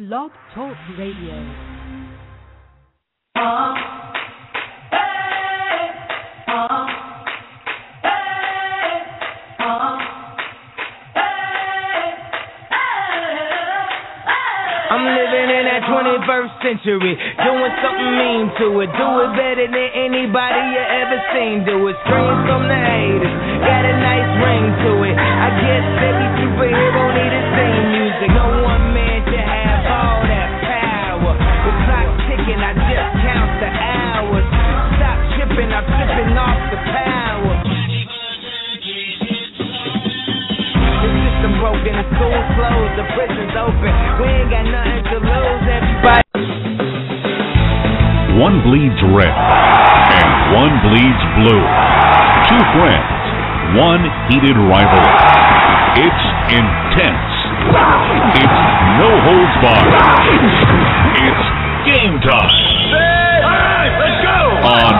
Blog Talk Radio. I'm living in that 21st century, doing something mean to it. Do it better than anybody you ever seen. Do it, screams from the haters, got a nice ring to it. I guess every superhero need a theme music. No one man I'm tripping off the power. The system broken, the school's closed, the prison's open. We ain't got nothing to lose, everybody. One bleeds red and one bleeds blue. Two friends, one heated rivalry. It's intense. It's no holds barred. It's game time. let's go! On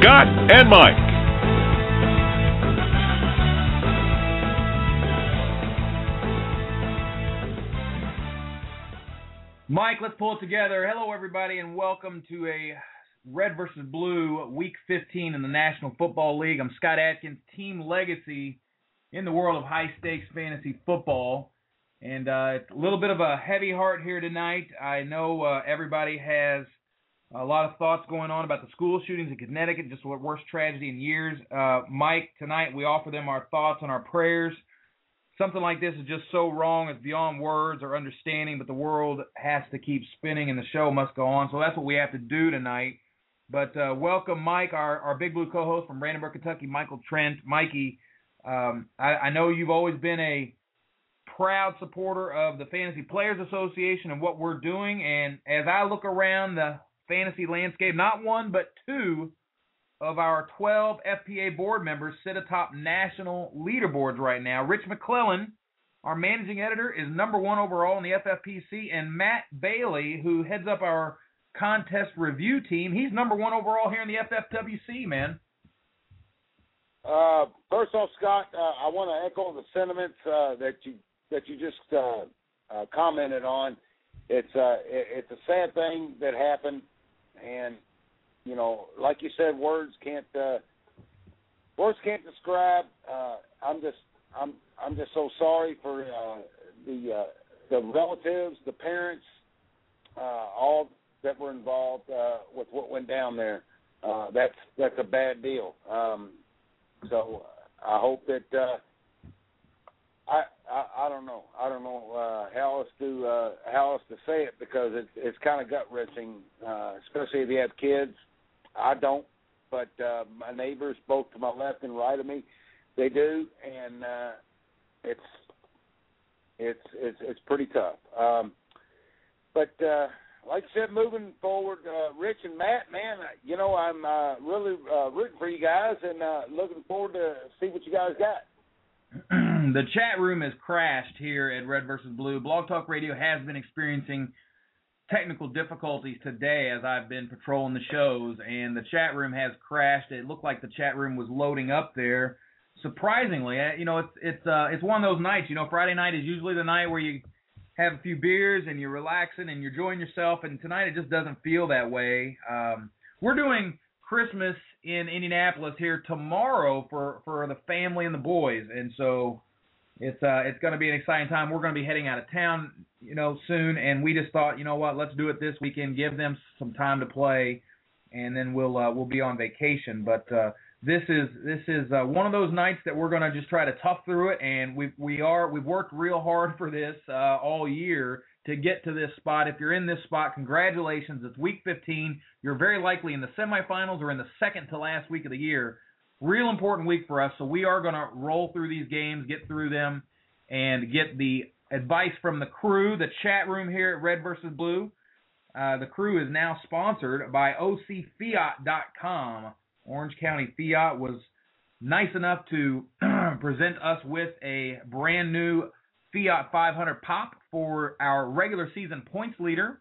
Scott and Mike. Mike, let's pull it together. Hello, everybody, and welcome to a Red versus Blue Week 15 in the National Football League. I'm Scott Atkins, Team Legacy in the world of high stakes fantasy football. And uh, it's a little bit of a heavy heart here tonight. I know uh, everybody has a lot of thoughts going on about the school shootings in Connecticut, just the worst tragedy in years. Uh, Mike, tonight we offer them our thoughts and our prayers something like this is just so wrong. It's beyond words or understanding, but the world has to keep spinning and the show must go on. So that's what we have to do tonight. But uh, welcome, Mike, our, our Big Blue co host from Brandenburg, Kentucky, Michael Trent. Mikey, um, I, I know you've always been a proud supporter of the Fantasy Players Association and what we're doing. And as I look around the fantasy landscape, not one, but two of our 12 FPA board members sit atop national leaderboards right now. Rich McClellan, our managing editor, is number one overall in the FFPC, and Matt Bailey, who heads up our contest review team, he's number one overall here in the FFWC, man. Uh, first off, Scott, uh, I want to echo the sentiments uh, that you that you just uh, uh, commented on. It's uh, it, it's a sad thing that happened, and you know, like you said, words can't uh, words can't describe. Uh, I'm just I'm I'm just so sorry for uh, the uh, the relatives, the parents, uh, all that were involved uh, with what went down there. Uh, that's that's a bad deal. Um, so I hope that uh, I, I I don't know I don't know uh, how else to uh, how else to say it because it's it's kind of gut wrenching, uh, especially if you have kids. I don't, but uh, my neighbors, both to my left and right of me, they do, and uh, it's it's it's it's pretty tough. Um, but uh, like I said, moving forward, uh, Rich and Matt, man, you know I'm uh, really uh, rooting for you guys and uh, looking forward to see what you guys got. the chat room has crashed here at Red versus Blue. Blog Talk Radio has been experiencing technical difficulties today as I've been patrolling the shows, and the chat room has crashed. It looked like the chat room was loading up there. Surprisingly, you know, it's it's uh it's one of those nights. You know, Friday night is usually the night where you have a few beers and you're relaxing and you're enjoying yourself. And tonight it just doesn't feel that way. Um, we're doing Christmas in Indianapolis here tomorrow for for the family and the boys, and so it's uh it's going to be an exciting time. We're going to be heading out of town, you know, soon, and we just thought, you know what, let's do it this weekend, give them some time to play, and then we'll uh, we'll be on vacation. But uh, this is this is uh, one of those nights that we're going to just try to tough through it, and we we are we've worked real hard for this uh, all year to get to this spot. If you're in this spot, congratulations! It's week 15. You're very likely in the semifinals or in the second to last week of the year real important week for us. So we are going to roll through these games, get through them, and get the advice from the crew, the chat room here at Red versus Blue. Uh, the crew is now sponsored by OCFiat.com. Orange County Fiat was nice enough to present us with a brand new Fiat 500 Pop for our regular season points leader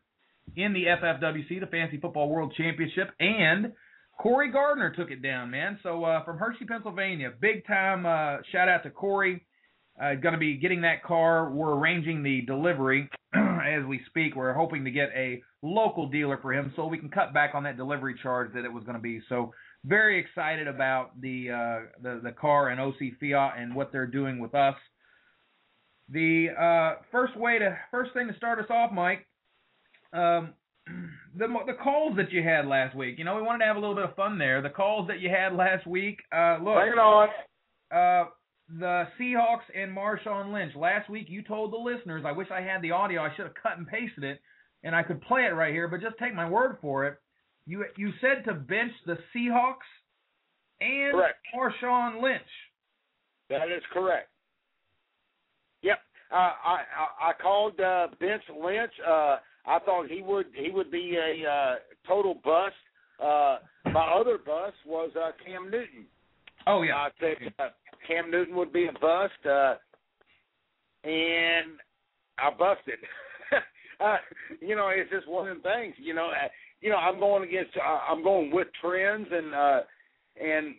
in the FFWC, the Fantasy Football World Championship, and Corey Gardner took it down, man. So uh, from Hershey, Pennsylvania, big time uh, shout out to Corey. Uh, going to be getting that car. We're arranging the delivery as we speak. We're hoping to get a local dealer for him so we can cut back on that delivery charge that it was going to be. So very excited about the uh, the the car and OC Fiat and what they're doing with us. The uh, first way to first thing to start us off, Mike. Um, the the calls that you had last week. You know, we wanted to have a little bit of fun there. The calls that you had last week. Uh, look, Bring it on. uh, the Seahawks and Marshawn Lynch. Last week, you told the listeners. I wish I had the audio. I should have cut and pasted it, and I could play it right here. But just take my word for it. You you said to bench the Seahawks and Correct. Marshawn Lynch. That is correct. Uh, I, I I called uh, Vince Lynch. Uh, I thought he would he would be a uh, total bust. Uh, my other bust was uh, Cam Newton. Oh yeah. I said uh, Cam Newton would be a bust, uh, and I busted. uh, you know, it's just one of the things. You know, uh, you know, I'm going against, uh, I'm going with trends and uh, and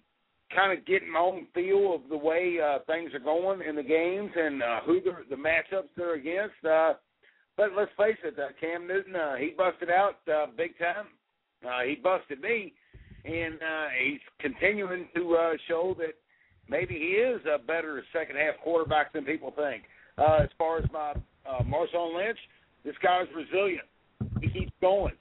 kind of getting my own feel of the way uh, things are going in the games and uh, who the, the matchups they're against. Uh, but let's face it, uh, Cam Newton, uh, he busted out uh, big time. Uh, he busted me, and uh, he's continuing to uh, show that maybe he is a better second half quarterback than people think. Uh, as far as my uh, Marshawn Lynch, this guy's resilient. He keeps going.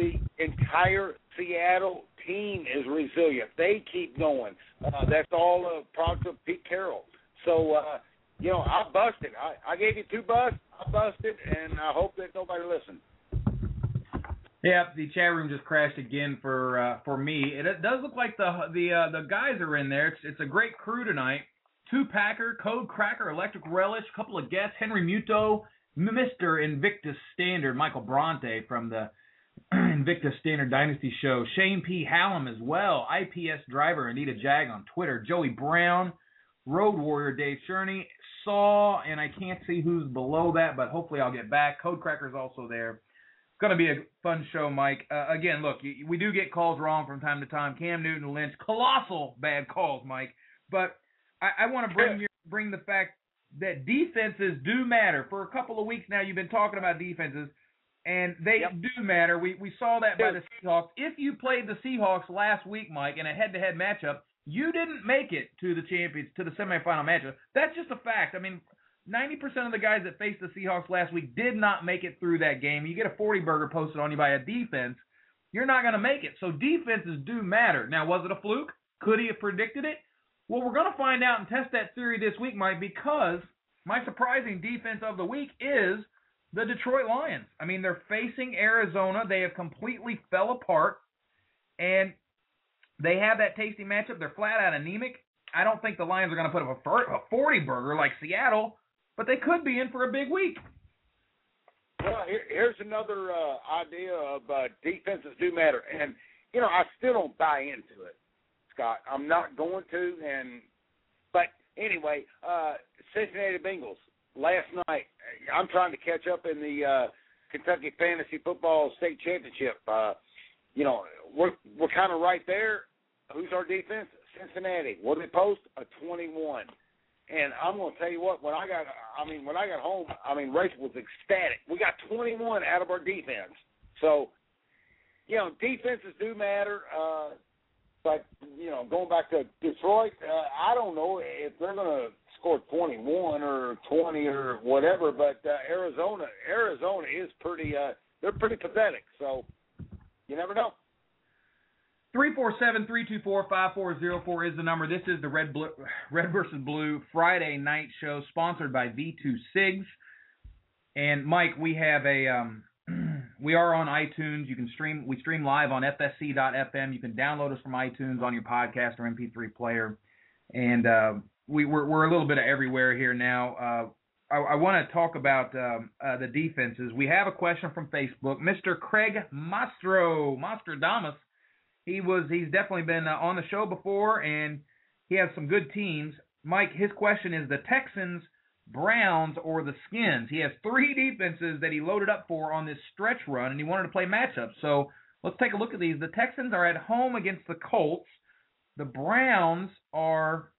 The entire Seattle team is resilient. They keep going. Uh, that's all a product of Pete Carroll. So, uh, you know, I busted. I, I gave you two busts. I busted, and I hope that nobody listened. Yeah, the chat room just crashed again for uh, for me. It, it does look like the the uh, the guys are in there. It's it's a great crew tonight. Two Packer, Code Cracker, Electric Relish, a couple of guests, Henry Muto, Mister Invictus Standard, Michael Bronte from the Invictus Standard Dynasty show, Shane P. Hallam as well, IPS driver Anita Jag on Twitter, Joey Brown, Road Warrior Dave Sherney, Saw, and I can't see who's below that, but hopefully I'll get back. Code Cracker's also there It's going to be a fun show, Mike. Uh, again, look, we do get calls wrong from time to time. Cam Newton, Lynch, colossal bad calls, Mike. But I, I want to bring your, bring the fact that defenses do matter. For a couple of weeks now, you've been talking about defenses, and they Yep. do matter. We we saw that by the Seahawks. If you played the Seahawks last week, Mike, in a head-to-head matchup, you didn't make it to the champions to the semifinal matchup. That's just a fact. I mean, 90% of the guys that faced the Seahawks last week did not make it through that game. You get a 40 burger posted on you by a defense, you're not going to make it. So defenses do matter. Now, was it a fluke? Could he have predicted it? Well, we're going to find out and test that theory this week, Mike, because my surprising defense of the week is the Detroit Lions. I mean, they're facing Arizona. They have completely fell apart, and they have that tasty matchup. They're flat out anemic. I don't think the Lions are going to put up a fir- a 40 burger like Seattle, but they could be in for a big week. Well, here, here's another uh, idea of uh, defenses do matter, and you know I still don't buy into it, Scott. I'm not going to, and but anyway, uh, Cincinnati Bengals last night. I'm trying to catch up in the uh, Kentucky Fantasy Football State Championship. Uh, you know, we're we're kind of right there. Who's our defense? Cincinnati. What did they post? A 21. And I'm going to tell you what, when I got, I mean, when I got home, I mean, Rachel was ecstatic. We got 21 out of our defense. So, you know, defenses do matter. Uh, but you know, going back to Detroit, uh, I don't know if they're going to score 21 or 20 or whatever. But uh, Arizona, Arizona is pretty. Uh, they're pretty pathetic. So, you never know. 347-324-5404 is the number. This is the Red Blue, Red versus Blue Friday night show sponsored by V2 Cigs. And Mike, we have a um, we are on iTunes. You can stream we stream live on fsc.fm. You can download us from iTunes on your podcast or MP3 player. And uh, we we're, we're a little bit of everywhere here now. Uh, I, I want to talk about um, uh, the defenses. We have a question from Facebook, Mr. Craig Mastro, Mastradamus. He was he's definitely been uh, on the show before, and he has some good teams. Mike, his question is the Texans, Browns, or the Skins. He has three defenses that he loaded up for on this stretch run, and he wanted to play matchups. So let's take a look at these. The Texans are at home against the Colts. The Browns are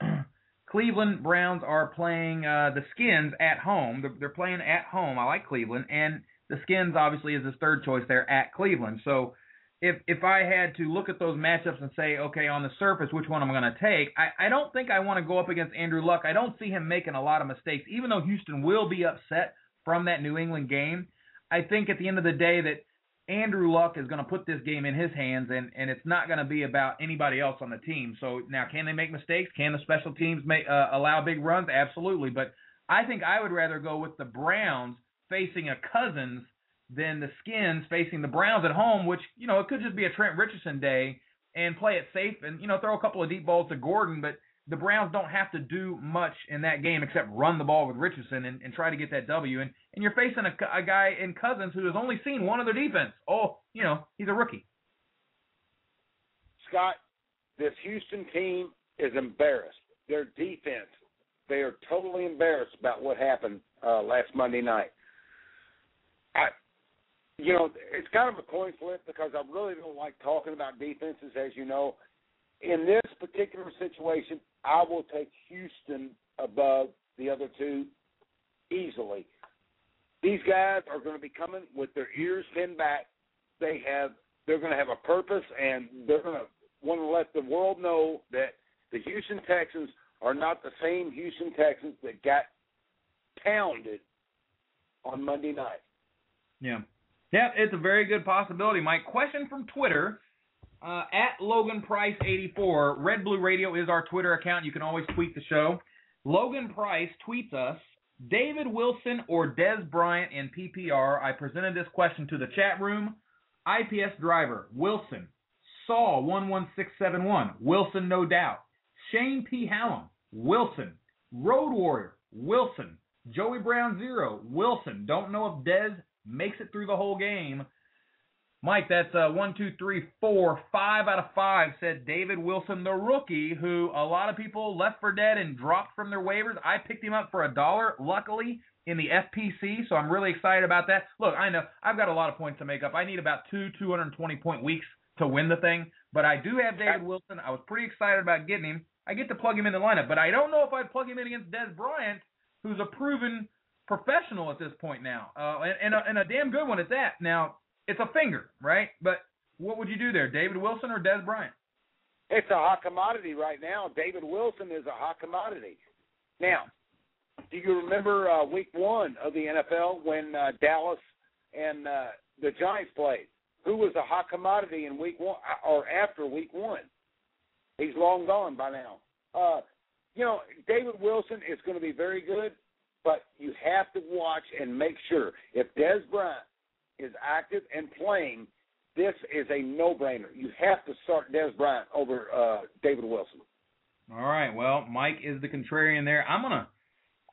Cleveland Browns are playing uh, the Skins at home. They're, they're playing at home. I like Cleveland, and the Skins obviously is his third choice there at Cleveland. So if if I had to look at those matchups and say, okay, on the surface, which one I'm going to take? I, I don't think I want to go up against Andrew Luck. I don't see him making a lot of mistakes, even though Houston will be upset from that New England game. I think at the end of the day that Andrew Luck is going to put this game in his hands, and and it's not going to be about anybody else on the team. So now, can they make mistakes? Can the special teams make uh, allow big runs? Absolutely, but I think I would rather go with the Browns facing a Cousins than the Skins facing the Browns at home, which you know it could just be a Trent Richardson day and play it safe and you know throw a couple of deep balls to Gordon, but the Browns don't have to do much in that game except run the ball with Richardson and, and try to get that W. And and you're facing a, a guy in Cousins who has only seen one other defense. Oh, you know, he's a rookie. Scott, this Houston team is embarrassed. Their defense, they are totally embarrassed about what happened uh, last Monday night. I, you know, it's kind of a coin flip because I really don't like talking about defenses, as you know. In this particular situation, I will take Houston above the other two easily. These guys are going to be coming with their ears pinned back. They have they're going to have a purpose, and they're going to want to let the world know that the Houston Texans are not the same Houston Texans that got pounded on Monday night. Yeah. Yeah, it's a very good possibility. My question from Twitter uh, at Logan Price 84. Red Blue Radio is our Twitter account. You can always tweet the show. Logan Price tweets us David Wilson or Dez Bryant in PPR. I presented this question to the chat room. IPS driver Wilson. Saw 11671. Wilson, no doubt. Shane P. Hallam. Wilson. Road Warrior. Wilson. Joey Brown zero. Wilson. Don't know if Dez makes it through the whole game. Mike, that's uh, one, two, three, four, five out of five said David Wilson, the rookie, who a lot of people left for dead and dropped from their waivers. I picked him up for a dollar, luckily, in the FPC, so I'm really excited about that. Look, I know I've got a lot of points to make up. I need about two 220 point weeks to win the thing, but I do have David Wilson. I was pretty excited about getting him. I get to plug him in the lineup, but I don't know if I'd plug him in against Dez Bryant, who's a proven professional at this point now, uh, and, and, a, and a damn good one at that. Now, it's a finger, right? But what would you do there, David Wilson or Dez Bryant? It's a hot commodity right now. David Wilson is a hot commodity. Now, do you remember uh, Week One of the NFL when uh, Dallas and uh, the Giants played? Who was a hot commodity in Week One uh, or after Week One? He's long gone by now. Uh, you know, David Wilson is going to be very good, but you have to watch and make sure if Dez Bryant is active and playing, this is a no-brainer. You have to start Dez Bryant over uh, David Wilson. All right. Well, Mike is the contrarian there. I'm gonna.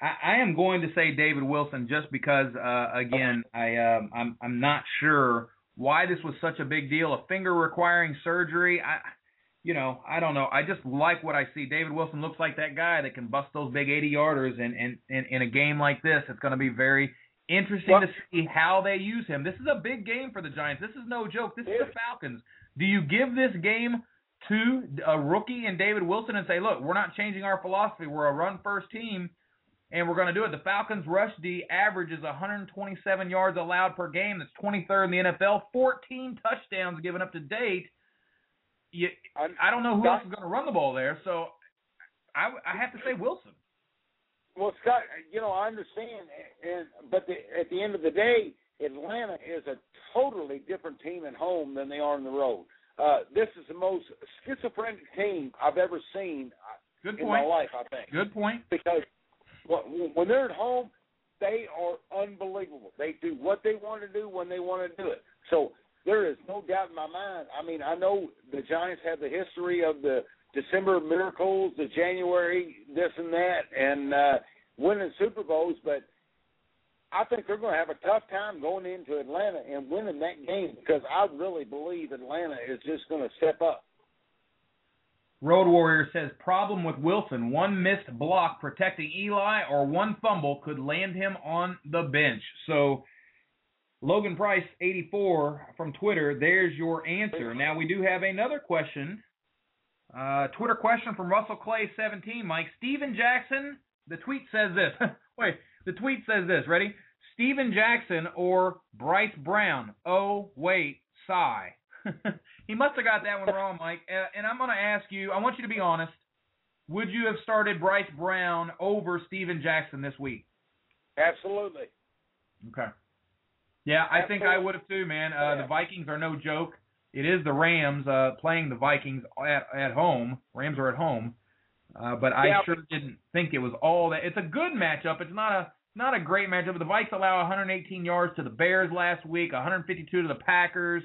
I, I am going to say David Wilson just because, uh, again, I um, I'm I'm not sure why this was such a big deal. A finger requiring surgery. I, you know, I don't know. I just like what I see. David Wilson looks like that guy that can bust those big 80 yarders, and and, and in a game like this, it's going to be very Interesting well, to see how they use him. This is a big game for the Giants. This is no joke. This is the Falcons. Do you give this game to a rookie and David Wilson and say, look, we're not changing our philosophy. We're a run first team, and we're going to do it. The Falcons' rush D averages 127 yards allowed per game. That's 23rd in the NFL. 14 touchdowns given up to date. You, I don't know who else is going to run the ball there, so I, I have to say Wilson. Well, Scott, you know I understand, and but the, at the end of the day, Atlanta is a totally different team at home than they are on the road. Uh, this is the most schizophrenic team I've ever seen uh, Good in point. my life. I think. Good point. Because when they're at home, they are unbelievable. They do what they want to do when they want to do it. So there is no doubt in my mind. I mean, I know the Giants have the history of the December miracles, the January this and that, and uh, winning Super Bowls, but I think they're going to have a tough time going into Atlanta and winning that game because I really believe Atlanta is just going to step up. Road Warrior says problem with Wilson: one missed block protecting Eli or one fumble could land him on the bench. So. Logan Price 84 from Twitter, there's your answer. Now we do have another question. Uh, Twitter question from Russell Clay 17, Mike. Steven Jackson, the tweet says this. Wait, the tweet says this. Ready? Steven Jackson or Bryce Brown? Oh, wait, sigh. he must have got that one wrong, Mike. Uh, and I'm going to ask you, I want you to be honest. Would you have started Bryce Brown over Steven Jackson this week? Absolutely. Okay. Yeah, I think I would have too, man. Uh, the Vikings are no joke. It is the Rams uh, playing the Vikings at at home. Rams are at home, uh, but I Yeah. sure didn't think it was all that. It's a good matchup. It's not a not a great matchup. The Vikes allow 118 yards to the Bears last week, 152 to the Packers.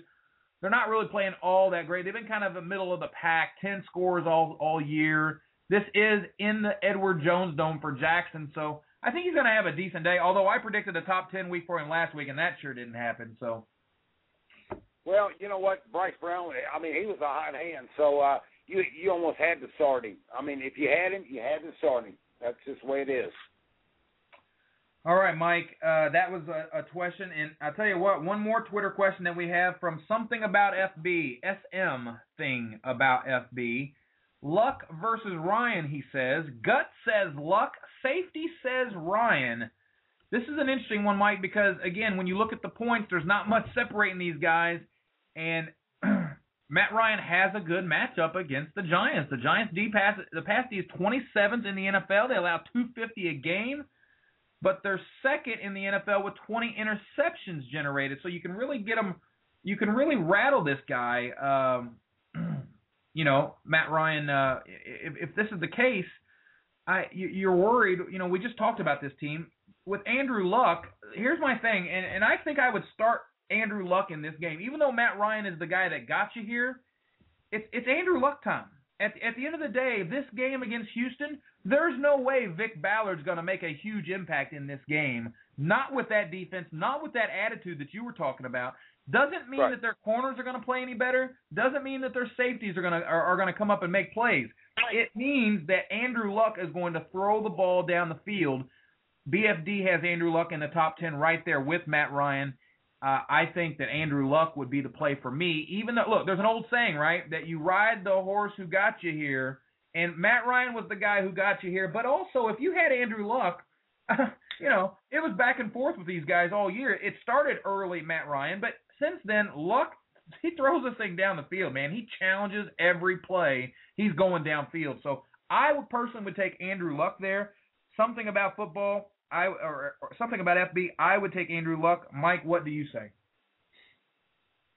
They're not really playing all that great. They've been kind of the middle of the pack, 10 scores all all year. This is in the Edward Jones Dome for Jackson, so I think he's going to have a decent day. Although I predicted a top 10 week for him last week, and that sure didn't happen. So Well, you know what, Bryce Brown. I mean, he was a hot hand, so uh, you you almost had to start him. I mean, if you had him, you had to start him. That's just the way it is. All right, Mike. Uh, that was a, a question, and I'll tell you what, one more Twitter question that we have from something about FB, SM thing about FB. Luck versus Ryan, he says. Gut says Luck. Safety says Ryan. This is an interesting one, Mike, because again, when you look at the points, there's not much separating these guys, and Matt Ryan has a good matchup against the Giants. The Giants D pass the pass D is 27th in the NFL. They allow 250 a game but they're second in the NFL with 20 interceptions generated. So you can really get them, you can really rattle this guy. Um, you know, Matt Ryan. Uh, if, if this is the case, I you, you're worried. You know, we just talked about this team with Andrew Luck. Here's my thing, and and I think I would start Andrew Luck in this game, even though Matt Ryan is the guy that got you here. It's it's Andrew Luck time. At at the end of the day, this game against Houston, there's no way Vick Ballard's going to make a huge impact in this game. Not with that defense, not with that attitude that you were talking about. Doesn't mean Right. that their corners are going to play any better. Doesn't mean that their safeties are going to are, are going to come up and make plays. It means that Andrew Luck is going to throw the ball down the field. BFD has Andrew Luck in the top ten right there with Matt Ryan. Uh, I think that Andrew Luck would be the play for me. Even though, look, there's an old saying, right, that you ride the horse who got you here, and Matt Ryan was the guy who got you here. But also, if you had Andrew Luck, you know, it was back and forth with these guys all year. It started early, Matt Ryan, but since then, Luck he throws this thing down the field, man. He challenges every play. He's going downfield. So I would personally would take Andrew Luck there. Something about football, I or, or something about FB, I would take Andrew Luck. Mike, what do you say?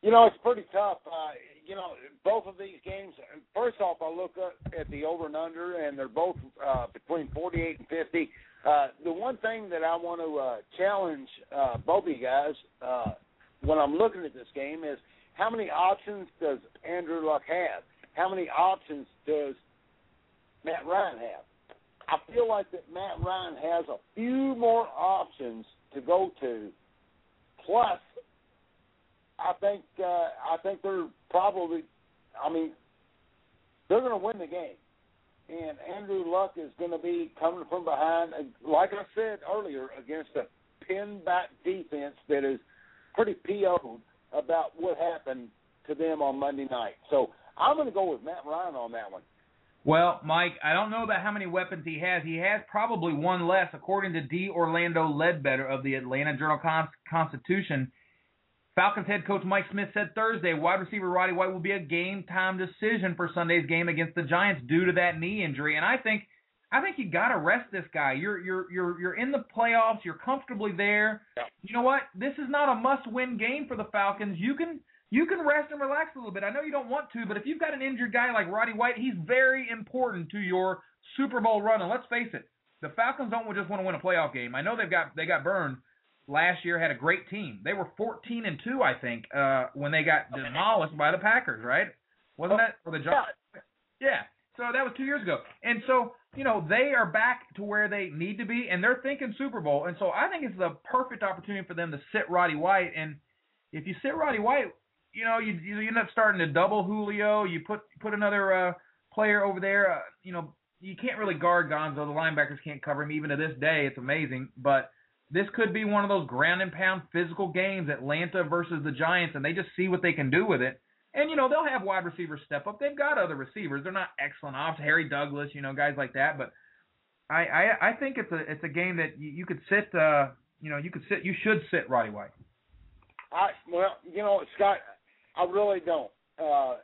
You know, it's pretty tough. Uh, you know, both of these games. First off, I look up at the over and under, and they're both uh, between 48 and 50. Uh, the one thing that I want to uh, challenge uh, both of you guys uh, when I'm looking at this game is how many options does Andrew Luck have? How many options does Matt Ryan have? I feel like that Matt Ryan has a few more options to go to. Plus, I think uh, I think they're probably. I mean, they're going to win the game, and Andrew Luck is going to be coming from behind. And Like I said earlier, against a pin back defense that is pretty PO'd about what happened to them on Monday night. So I'm going to go with Matt Ryan on that one. Well, Mike, I don't know about how many weapons he has. He has probably one less, according to D. Orlando Ledbetter of the Atlanta Journal Constitution. Falcons head coach Mike Smith said Thursday wide receiver Roddy White will be a game time decision for Sunday's game against the Giants due to that knee injury. And I think I think you got to rest this guy. You're you're you're you're in the playoffs. You're comfortably there. Yeah. You know what? This is not a must-win game for the Falcons. You can you can rest and relax a little bit. I know you don't want to, but if you've got an injured guy like Roddy White, he's very important to your Super Bowl run. And let's face it, the Falcons don't just want to win a playoff game. I know they've got they got burned last year. Had a great team. They were 14 and two, I think, uh, when they got demolished by the Packers. Right? Wasn't that for the Giants? Yeah. So that was two years ago. And so, you know, they are back to where they need to be, and they're thinking Super Bowl. And so I think it's the perfect opportunity for them to sit Roddy White. And if you sit Roddy White, you know, you, you end up starting to double Julio. You put put another uh, player over there. Uh, you know, you can't really guard Gonzo. The linebackers can't cover him even to this day. It's amazing, but this could be one of those ground and pound physical games, Atlanta versus the Giants, and they just see what they can do with it. And you know they'll have wide receivers step up. They've got other receivers. They're not excellent off. Harry Douglas, you know, guys like that. But I I, I think it's a it's a game that you, you could sit. Uh, you know, you could sit. You should sit Roddy White. I well, you know, Scott, I really don't. Uh,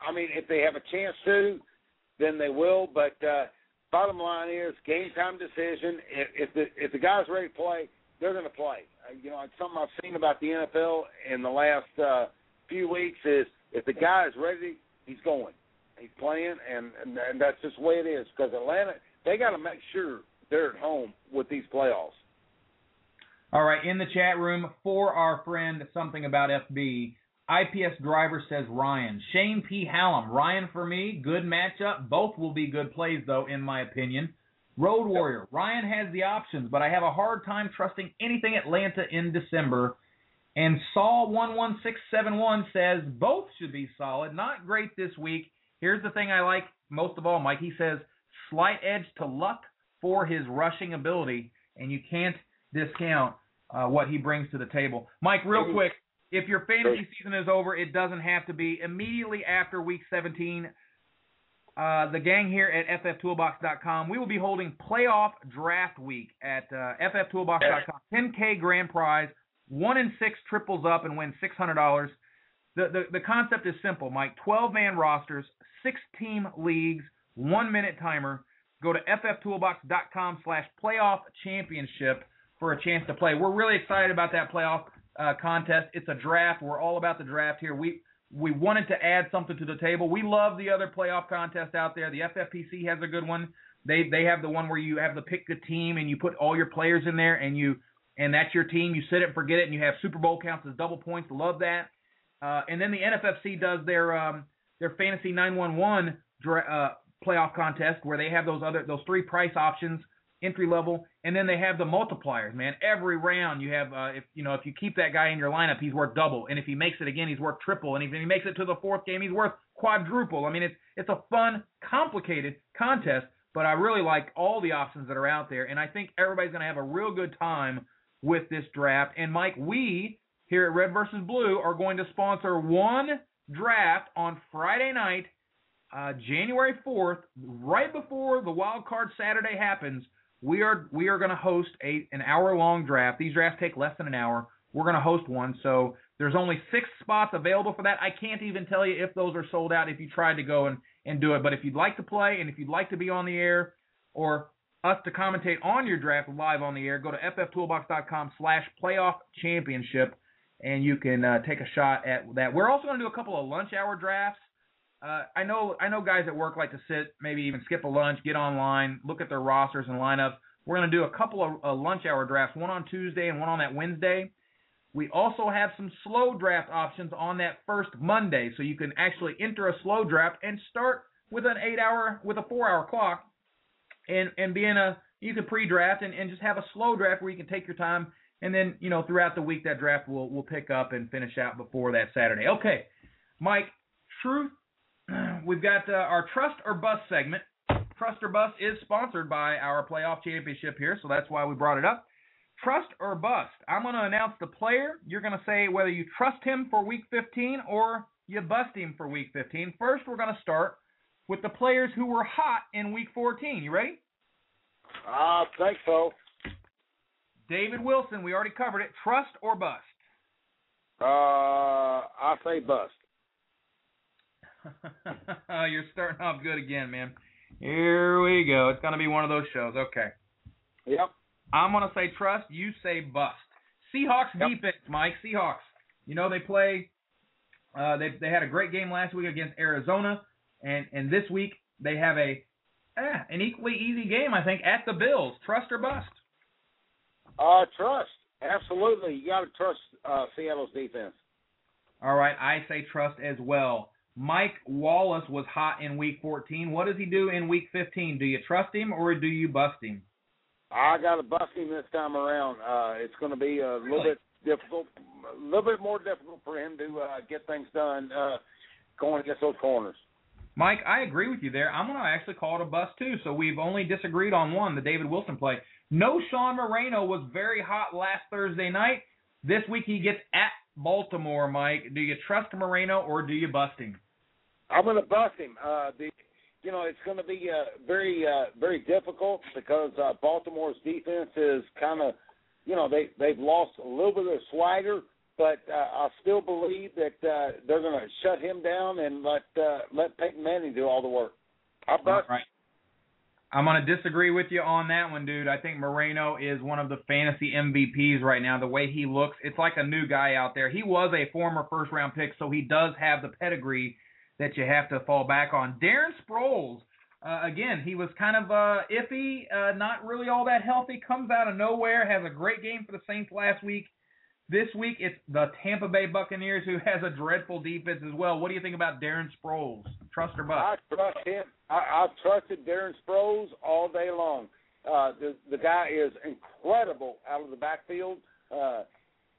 I mean, if they have a chance to, then they will. But uh, bottom line is game time decision. If, if the if the guy's ready to play, they're going to play. Uh, you know, it's something I've seen about the NFL in the last uh, few weeks is if the guy is ready, he's going. He's playing, and and, and that's just the way it is. Because Atlanta, they got to make sure they're at home with these playoffs. All right, in the chat room for our friend something about FB. IPS driver says Ryan. Shane P. Hallam. Ryan for me. Good matchup. Both will be good plays, though, in my opinion. Road Warrior. Ryan has the options, but I have a hard time trusting anything Atlanta in December. And Saul11671 says both should be solid. Not great this week. Here's the thing I like most of all, Mike. He says slight edge to luck for his rushing ability, and you can't discount uh, what he brings to the table. Mike, real quick, if your fantasy season is over, it doesn't have to be immediately after week 17. Uh, the gang here at fftoolbox.com, we will be holding playoff draft week at uh, fftoolbox.com. 10K grand prize, one in six triples up and win $600. The, the, the concept is simple, Mike. 12 man rosters, six team leagues, one minute timer. Go to fftoolbox.com slash playoff championship for a chance to play. We're really excited about that playoff uh, contest. It's a draft. We're all about the draft here. We we wanted to add something to the table. We love the other playoff contests out there. The FFPC has a good one. They they have the one where you have the pick the team and you put all your players in there and you and that's your team. You sit it and forget it and you have Super Bowl counts as double points. Love that. Uh, and then the NFFC does their um, their fantasy 911 uh, playoff contest where they have those other those three price options entry level, and then they have the multipliers. Man, every round you have, uh, if you know, if you keep that guy in your lineup, he's worth double, and if he makes it again, he's worth triple, and if he makes it to the fourth game, he's worth quadruple. I mean, it's it's a fun, complicated contest, but I really like all the options that are out there, and I think everybody's going to have a real good time with this draft. And Mike, we here at Red versus Blue are going to sponsor one draft on Friday night. Uh, January 4th, right before the wild card Saturday happens, we are we are going to host a an hour long draft. These drafts take less than an hour. We're going to host one, so there's only six spots available for that. I can't even tell you if those are sold out if you tried to go and and do it. But if you'd like to play and if you'd like to be on the air or us to commentate on your draft live on the air, go to fftoolbox.com slash playoff championship and you can uh, take a shot at that. We're also going to do a couple of lunch hour drafts. Uh, I know I know guys at work like to sit, maybe even skip a lunch, get online, look at their rosters and lineups. We're going to do a couple of uh, lunch hour drafts, one on Tuesday and one on that Wednesday. We also have some slow draft options on that first Monday, so you can actually enter a slow draft and start with an eight hour with a four hour clock, and and be in a you can pre-draft and, and just have a slow draft where you can take your time, and then you know throughout the week that draft will will pick up and finish out before that Saturday. Okay, Mike, truth we've got uh, our Trust or Bust segment. Trust or Bust is sponsored by our playoff championship here, so that's why we brought it up. Trust or Bust. I'm going to announce the player. You're going to say whether you trust him for week 15 or you bust him for week 15. First, we're going to start with the players who were hot in week 14. You ready? I uh, think so. David Wilson, we already covered it. Trust or bust? Uh, I say bust. You're starting off good again, man. Here we go. It's gonna be one of those shows. Okay. Yep. I'm gonna say trust. You say bust. Seahawks yep. defense, Mike. Seahawks. You know they play. Uh, they they had a great game last week against Arizona, and and this week they have a eh, an equally easy game, I think, at the Bills. Trust or bust? Uh, trust. Absolutely. You got to trust uh, Seattle's defense. All right, I say trust as well. Mike Wallace was hot in week 14. What does he do in week 15? Do you trust him or do you bust him? I got to bust him this time around. Uh, it's going to be a little bit difficult, a little bit more difficult for him to uh, get things done uh, going against those corners. Mike, I agree with you there. I'm going to actually call it a bust too. So we've only disagreed on one, the David Wilson play. Knowshon Moreno was very hot last Thursday night. This week he gets at Baltimore. Mike, do you trust Moreno or do you bust him? I'm going to bust him. Uh, the you know, it's going to be uh, very, uh, very difficult because uh, Baltimore's defense is kind of, you know, they they've lost a little bit of swagger, but uh, I still believe that uh, they're going to shut him down and let uh, let Peyton Manning do all the work. I bust. Right. I'm going to disagree with you on that one, dude. I think Moreno is one of the fantasy MVPs right now. The way he looks, it's like a new guy out there. He was a former first round pick, so he does have the pedigree that you have to fall back on. Darren Sproles, uh, again, he was kind of uh, iffy, uh, not really all that healthy. Comes out of nowhere, has a great game for the Saints last week. This week it's the Tampa Bay Buccaneers who has a dreadful defense as well. What do you think about Darren Sproles? Trust or bust? I trust him. I, I've trusted Darren Sproles all day long. Uh, the the guy is incredible out of the backfield. Uh,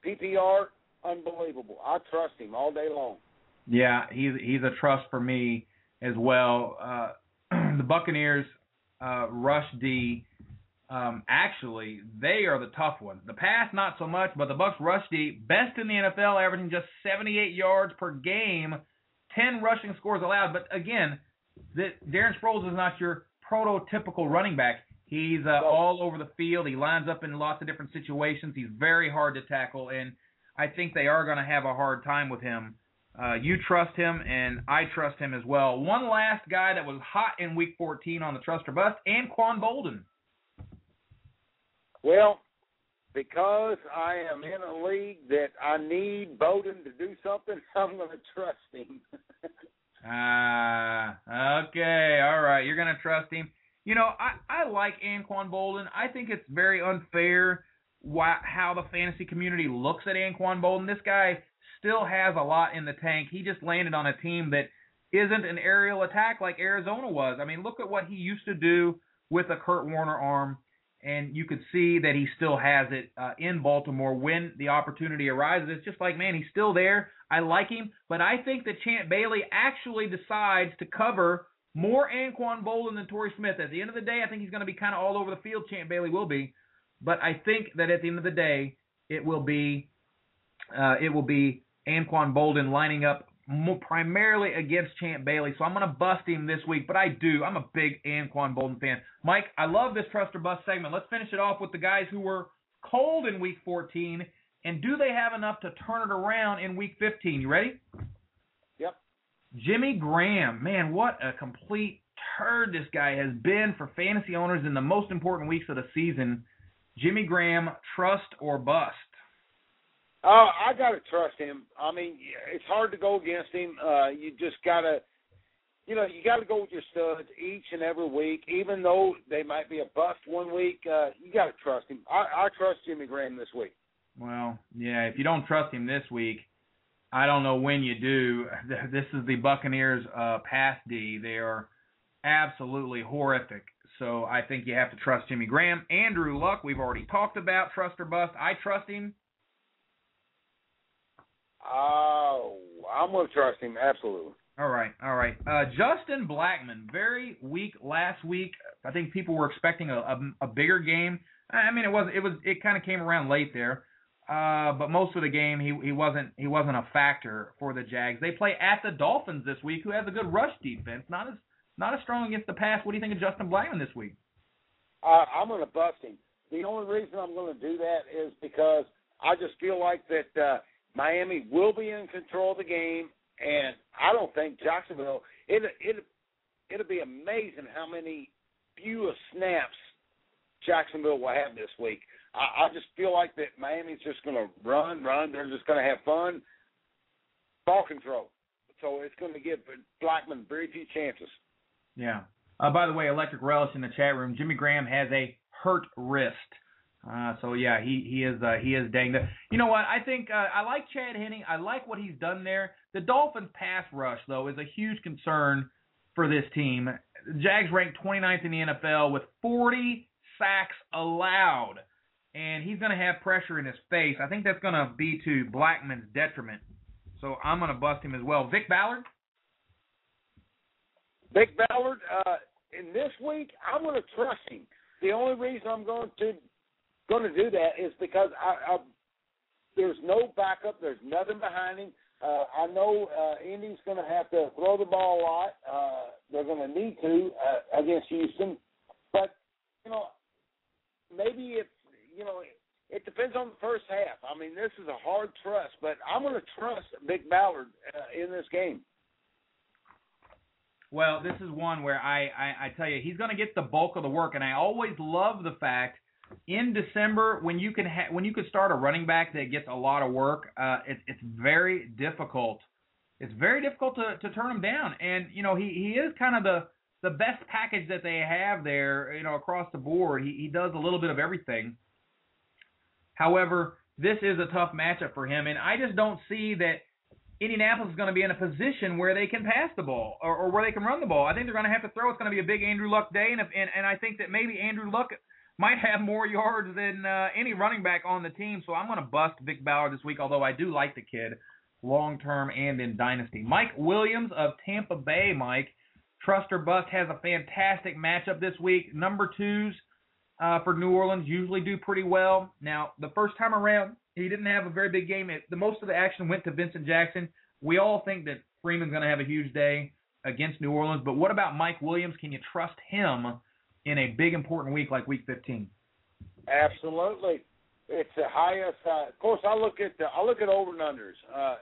PPR, unbelievable. I trust him all day long. Yeah, he's he's a trust for me as well. Uh, the Buccaneers uh, rush D. Um, actually, they are the tough one. The pass, not so much, but the Bucks rush D, best in the NFL, averaging just 78 yards per game, 10 rushing scores allowed. But again, the, Darren Sproles is not your prototypical running back. He's uh, all over the field. He lines up in lots of different situations. He's very hard to tackle, and I think they are going to have a hard time with him uh, you trust him, and I trust him as well. One last guy that was hot in Week 14 on the trust or bust, Anquan Boldin. Well, because I am in a league that I need Boldin to do something, I'm going to trust him. Ah, uh, okay, all right. You're going to trust him. You know, I I like Anquan Boldin. I think it's very unfair why, how the fantasy community looks at Anquan Boldin. This guy still has a lot in the tank. He just landed on a team that isn't an aerial attack like Arizona was. I mean, look at what he used to do with a Kurt Warner arm, and you could see that he still has it uh, in Baltimore when the opportunity arises. It's just like, man, he's still there. I like him, but I think that Champ Bailey actually decides to cover more Anquan Boldin than Torrey Smith. At the end of the day, I think he's going to be kind of all over the field. Champ Bailey will be, but I think that at the end of the day, it will be uh, it will be Anquan Boldin lining up primarily against Champ Bailey. So I'm going to bust him this week, but I do. I'm a big Anquan Boldin fan. Mike, I love this trust or bust segment. Let's finish it off with the guys who were cold in week 14, and do they have enough to turn it around in week 15? You ready? Yep. Jimmy Graham. Man, what a complete turd this guy has been for fantasy owners in the most important weeks of the season. Jimmy Graham, trust or bust? Uh, I gotta trust him. I mean, it's hard to go against him. Uh, you just gotta, you know, you gotta go with your studs each and every week, even though they might be a bust one week. Uh, you gotta trust him. I, I trust Jimmy Graham this week. Well, yeah. If you don't trust him this week, I don't know when you do. This is the Buccaneers' uh, pass D. They are absolutely horrific. So I think you have to trust Jimmy Graham. Andrew Luck, we've already talked about trust or bust. I trust him. Oh, I'm to trust him absolutely. All right, all right. Uh, Justin Blackmon, very weak last week. I think people were expecting a, a, a bigger game. I mean, it was it was it kind of came around late there, uh, but most of the game he he wasn't he wasn't a factor for the Jags. They play at the Dolphins this week, who has a good rush defense, not as not as strong against the pass. What do you think of Justin Blackmon this week? Uh, I'm going to bust him. The only reason I'm going to do that is because I just feel like that uh, Miami will be in control of the game, and I don't think Jacksonville. It it it'll be amazing how many fewer snaps Jacksonville will have this week. I, I just feel like that Miami's just going to run, run. They're just going to have fun, ball control. So it's going to give Blackmon very few chances. Yeah. Uh, by the way, Electric Relish in the chat room. Jimmy Graham has a hurt wrist. Uh, so yeah, he he is uh, he is dang. You know what? I think uh, I like Chad Henne. I like what he's done there. The Dolphins' pass rush though is a huge concern for this team. Jags ranked 29th in the NFL with 40 sacks allowed, and he's going to have pressure in his face. I think that's going to be to Blackmon's detriment. So I'm going to bust him as well. Vick Ballard. Vick Ballard. Uh, in this week, I'm going to trust him. The only reason I'm going to going to do that is because I, I there's no backup. There's nothing behind him. Uh, I know uh, Indy's going to have to throw the ball a lot. Uh, they're going to need to uh, against Houston, but you know, maybe it's you know, it depends on the first half. I mean, this is a hard trust, but I'm going to trust Vick Ballard uh, in this game. Well, this is one where I, I, I tell you, he's going to get the bulk of the work, and I always love the fact in December when you can ha- when you can start a running back that gets a lot of work, uh, it, it's very difficult. It's very difficult to, to turn him down, and you know he, he is kind of the the best package that they have there, you know, across the board. He he does a little bit of everything. However, this is a tough matchup for him, and I just don't see that Indianapolis is going to be in a position where they can pass the ball or, or where they can run the ball. I think they're going to have to throw. It's going to be a big Andrew Luck day, and if, and, and I think that maybe Andrew Luck might have more yards than uh, any running back on the team. So I'm going to bust Vick Ballard this week, although I do like the kid long term and in dynasty. Mike Williams of Tampa Bay, Mike. Trust or bust has a fantastic matchup this week. Number twos uh, for New Orleans usually do pretty well. Now, the first time around, he didn't have a very big game. It, the most of the action went to Vincent Jackson. We all think that Freeman's going to have a huge day against New Orleans, but what about Mike Williams? Can you trust him in a big important week like Week 15? Absolutely, it's the highest. Uh, of course, I look at the, I look at over and unders. Uh,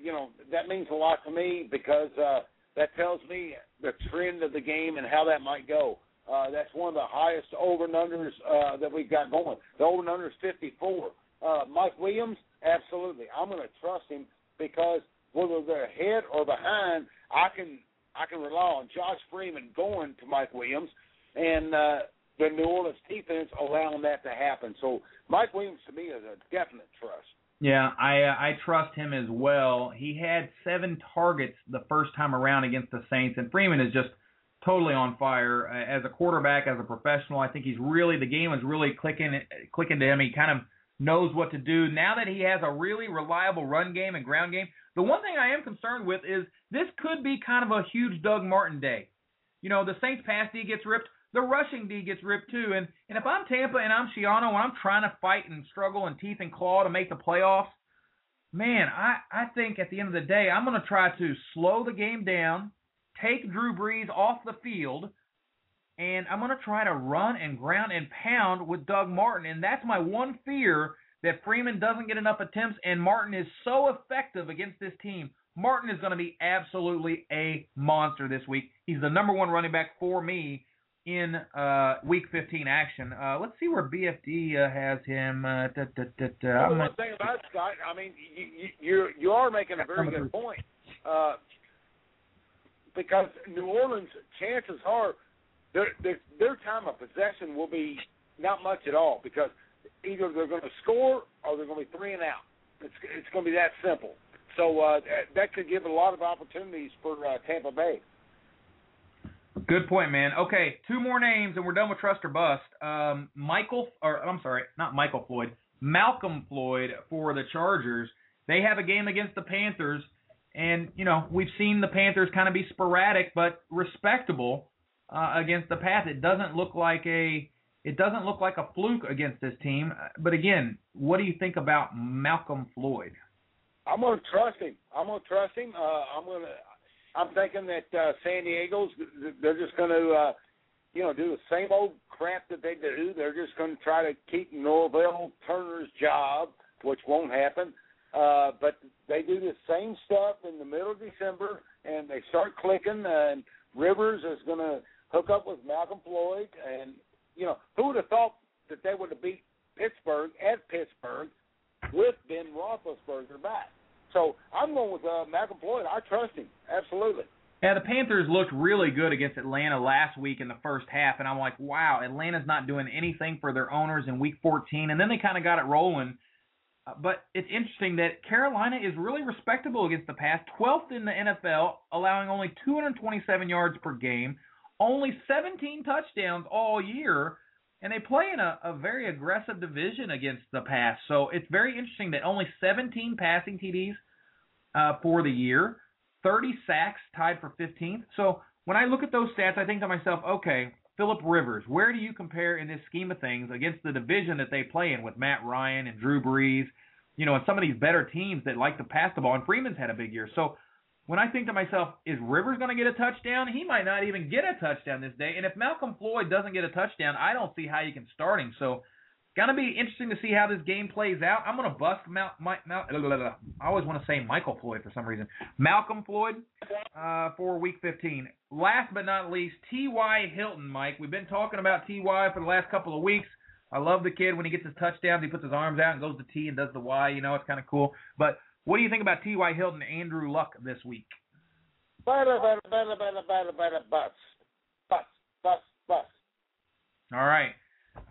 you know that means a lot to me because uh, that tells me the trend of the game and how that might go. Uh, that's one of the highest over and unders uh, that we've got going. The over and under is 54. Uh, Mike Williams, absolutely. I'm going to trust him because whether they're ahead or behind, I can I can rely on Josh Freeman going to Mike Williams and uh, the New Orleans defense allowing that to happen. So Mike Williams to me is a definite trust. Yeah, I uh, I trust him as well. He had seven targets the first time around against the Saints, and Freeman is just totally on fire uh, as a quarterback, as a professional. I think he's really the game is really clicking clicking to him. He kind of knows what to do now that he has a really reliable run game and ground game. The one thing I am concerned with is this could be kind of a huge Doug Martin day. You know, the Saints pass D gets ripped the rushing D gets ripped too. And and if I'm Tampa and I'm Schiano and I'm trying to fight and struggle and teeth and claw to make the playoffs, man, I I think at the end of the day I'm going to try to slow the game down, take Drew Brees off the field, and I'm going to try to run and ground and pound with Doug Martin. And that's my one fear that Freeman doesn't get enough attempts and Martin is so effective against this team. Martin is going to be absolutely a monster this week. He's the number one running back for me in uh, Week 15 action. Uh, let's see where BFD uh, has him. Uh, da, da, da, da. Well, one thing about Scott, I mean, you you you are making a very good point uh, because New Orleans, chances are their, their their time of possession will be not much at all because either they're going to score or they're going to be three and out. It's it's going to be that simple. So uh, that could give a lot of opportunities for uh, Tampa Bay. Good point, man. Okay, two more names and we're done with trust or bust. Um, Michael, or I'm sorry, not Michael Floyd, Malcolm Floyd for the Chargers. They have a game against the Panthers, and you know we've seen the Panthers kind of be sporadic but respectable uh, against the path. It doesn't look like a it doesn't look like a fluke against this team. But again, what do you think about Malcolm Floyd? I'm gonna trust him. I'm gonna trust him. Uh, I'm gonna I'm thinking that uh, San Diego's they're just going to uh, you know do the same old crap that they do. They're just going to try to keep Norvell Turner's job, which won't happen. Uh, but they do the same stuff in the middle of December, and they start clicking. And Rivers is going to hook up with Malcolm Floyd, and you know who would have thought that they would have beat Pittsburgh at Pittsburgh with Ben Roethlisberger back. So I'm going with uh, Malcolm Floyd. I trust him absolutely. Yeah, the Panthers looked really good against Atlanta last week in the first half, and I'm like, wow, Atlanta's not doing anything for their owners in Week 14, and then they kind of got it rolling. Uh, but it's interesting that Carolina is really respectable against the pass, 12th in the NFL, allowing only 227 yards per game, only 17 touchdowns all year, and they play in a, a very aggressive division against the pass. So it's very interesting that only 17 passing TDs uh, for the year 30 sacks, tied for 15th. So when I look at those stats, I think to myself, okay, Philip Rivers, where do you compare in this scheme of things against the division that they play in with Matt Ryan and Drew Brees, you know, and some of these better teams that like to pass the ball? And Freeman's had a big year. So when I think to myself, is Rivers going to get a touchdown? He might not even get a touchdown this day. And if Malcolm Floyd doesn't get a touchdown, I don't see how you can start him. So Gonna be interesting to see how this game plays out. I'm gonna bust Mal, Mal, Mal I always want to say Michael Floyd for some reason. Malcolm Floyd uh, for Week 15. Last but not least, T.Y. Hilton. Mike, we've been talking about T.Y. for the last couple of weeks. I love the kid when he gets his touchdowns. He puts his arms out and goes to T and does the Y. You know, it's kind of cool. But what do you think about T.Y. Hilton and Andrew Luck this week? Better, better, bust, bust, bust, bust. All right.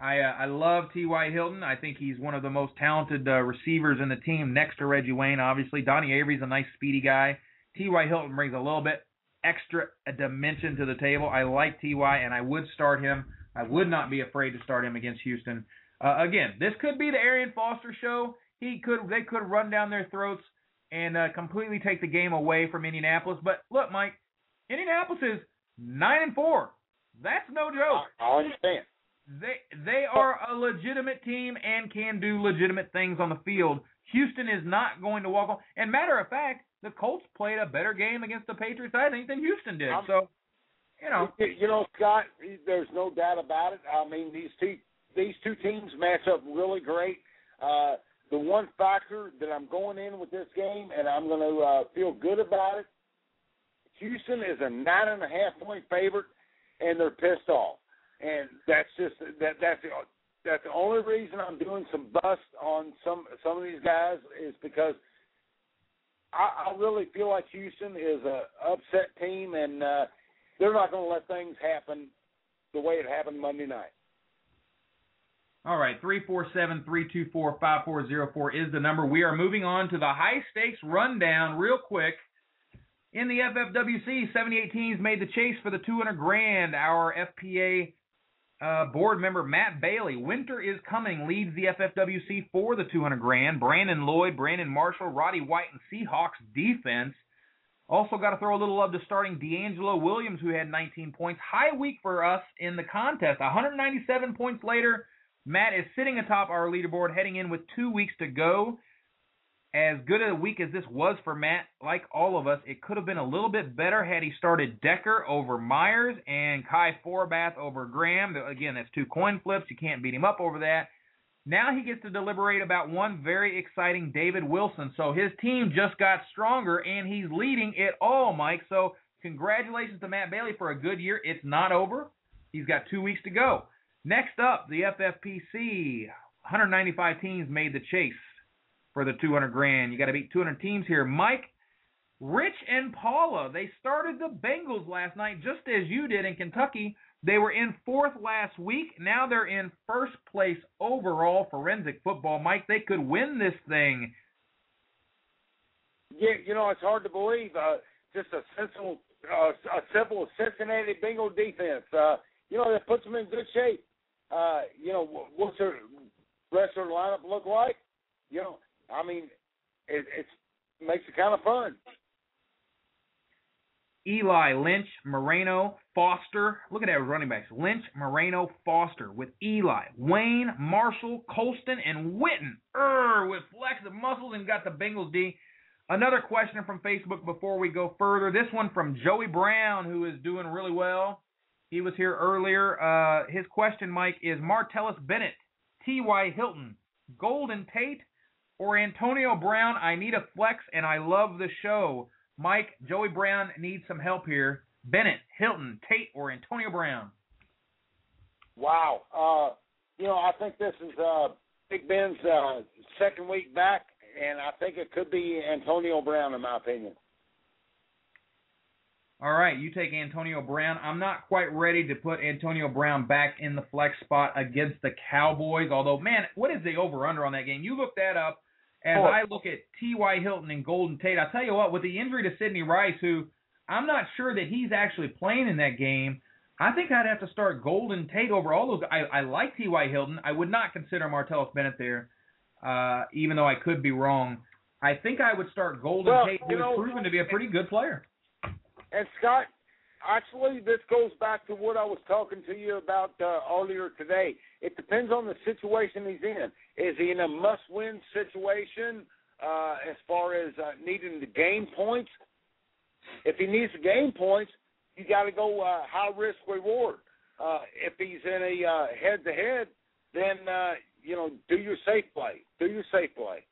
I uh, I love T.Y. Hilton. I think he's one of the most talented uh, receivers in the team, next to Reggie Wayne. Obviously, Donnie Avery's a nice, speedy guy. T.Y. Hilton brings a little bit extra dimension to the table. I like T.Y. and I would start him. I would not be afraid to start him against Houston. Uh, again, this could be the Arian Foster show. He could they could run down their throats and uh, completely take the game away from Indianapolis. But look, Mike, Indianapolis is nine and four. That's no joke. I understand they they are a legitimate team and can do legitimate things on the field. Houston is not going to walk on. And matter of fact, the Colts played a better game against the Patriots, I think, than Houston did. So, you know, you know, Scott, there's no doubt about it. I mean, these two these two teams match up really great. Uh, the one factor that I'm going in with this game, and I'm going to uh, feel good about it. Houston is a nine and a half point favorite, and they're pissed off and that's just that that's the that's the only reason I'm doing some bust on some some of these guys is because I, I really feel like Houston is a upset team, and uh, they're not going to let things happen the way it happened Monday night. All right, three four seven three two four five four zero four is the number. We are moving on to the high stakes rundown real quick. In the FFWC, 78 teams made the chase for the 200 grand. Our FPA uh, board member Matt Bailey. Winter is coming leads the FFWC for the 200 grand. Brandon Lloyd, Brandon Marshall, Roddy White, and Seahawks defense. Also got to throw a little love to starting DeAngelo Williams, who had 19 points. High week for us in the contest. 197 points later, Matt is sitting atop our leaderboard, heading in with two weeks to go as good a week as this was for Matt, like all of us, it could have been a little bit better had he started Decker over Myers and Kai Forbath over Graham. Again, that's two coin flips. You can't beat him up over that. Now he gets to deliberate about one very exciting David Wilson. So his team just got stronger and he's leading it all, Mike. So congratulations to Matt Bailey for a good year. It's not over. He's got two weeks to go. Next up, the FFPC. 195 teams made the chase for the 200 grand. You got to beat 200 teams here. Mike, Rich, and Paula, they started the Bengals last night just as you did in Kentucky. They were in fourth last week. Now they're in first place overall forensic football. Mike, they could win this thing. Yeah, you know it's hard to believe. Uh, just a simple, uh, a simple Cincinnati Bengal defense. Uh, you know that puts them in good shape. Uh, you know what's their rest of the lineup look like? You know I mean, it it's, makes it kind of fun. Eli, Lynch, Moreno, Foster. Look at that running backs. Lynch, Moreno, Foster with Eli, Wayne, Marshall, Colston, and Witten. Er, with flexible muscles and got the Bengals D. Another question from Facebook before we go further. This one from Joey Brown, who is doing really well. He was here earlier. Uh, his question, Mike, is Martellus Bennett, T.Y. Hilton, Golden Tate, or Antonio Brown. I need a flex, and I love the show. Mike, Joey Brown needs some help here. Bennett, Hilton, Tate, or Antonio Brown? Wow. Uh, you know, I think this is uh, Big Ben's uh, second week back, and I think it could be Antonio Brown, in my opinion. All right, you take Antonio Brown. I'm not quite ready to put Antonio Brown back in the flex spot against the Cowboys. Although, man, what is the over under on that game? You look that up. As I look at T.Y. Hilton and Golden Tate, I tell you what, with the injury to Sidney Rice, who I'm not sure that he's actually playing in that game, I think I'd have to start Golden Tate over all those. I, I like T.Y. Hilton. I would not consider Martellus Bennett there, uh, even though I could be wrong. I think I would start Golden Well, Tate, you who has proven to be a pretty good player. And Scott, actually, this goes back to what I was talking to you about uh, earlier today. It depends on the situation he's in. Is he in a must-win situation uh, as far as uh, needing to gain points? If he needs to gain points, you got to go uh, high risk reward. Uh, if he's in a uh, head-to-head, then uh, you know do your safe play. Do your safe play.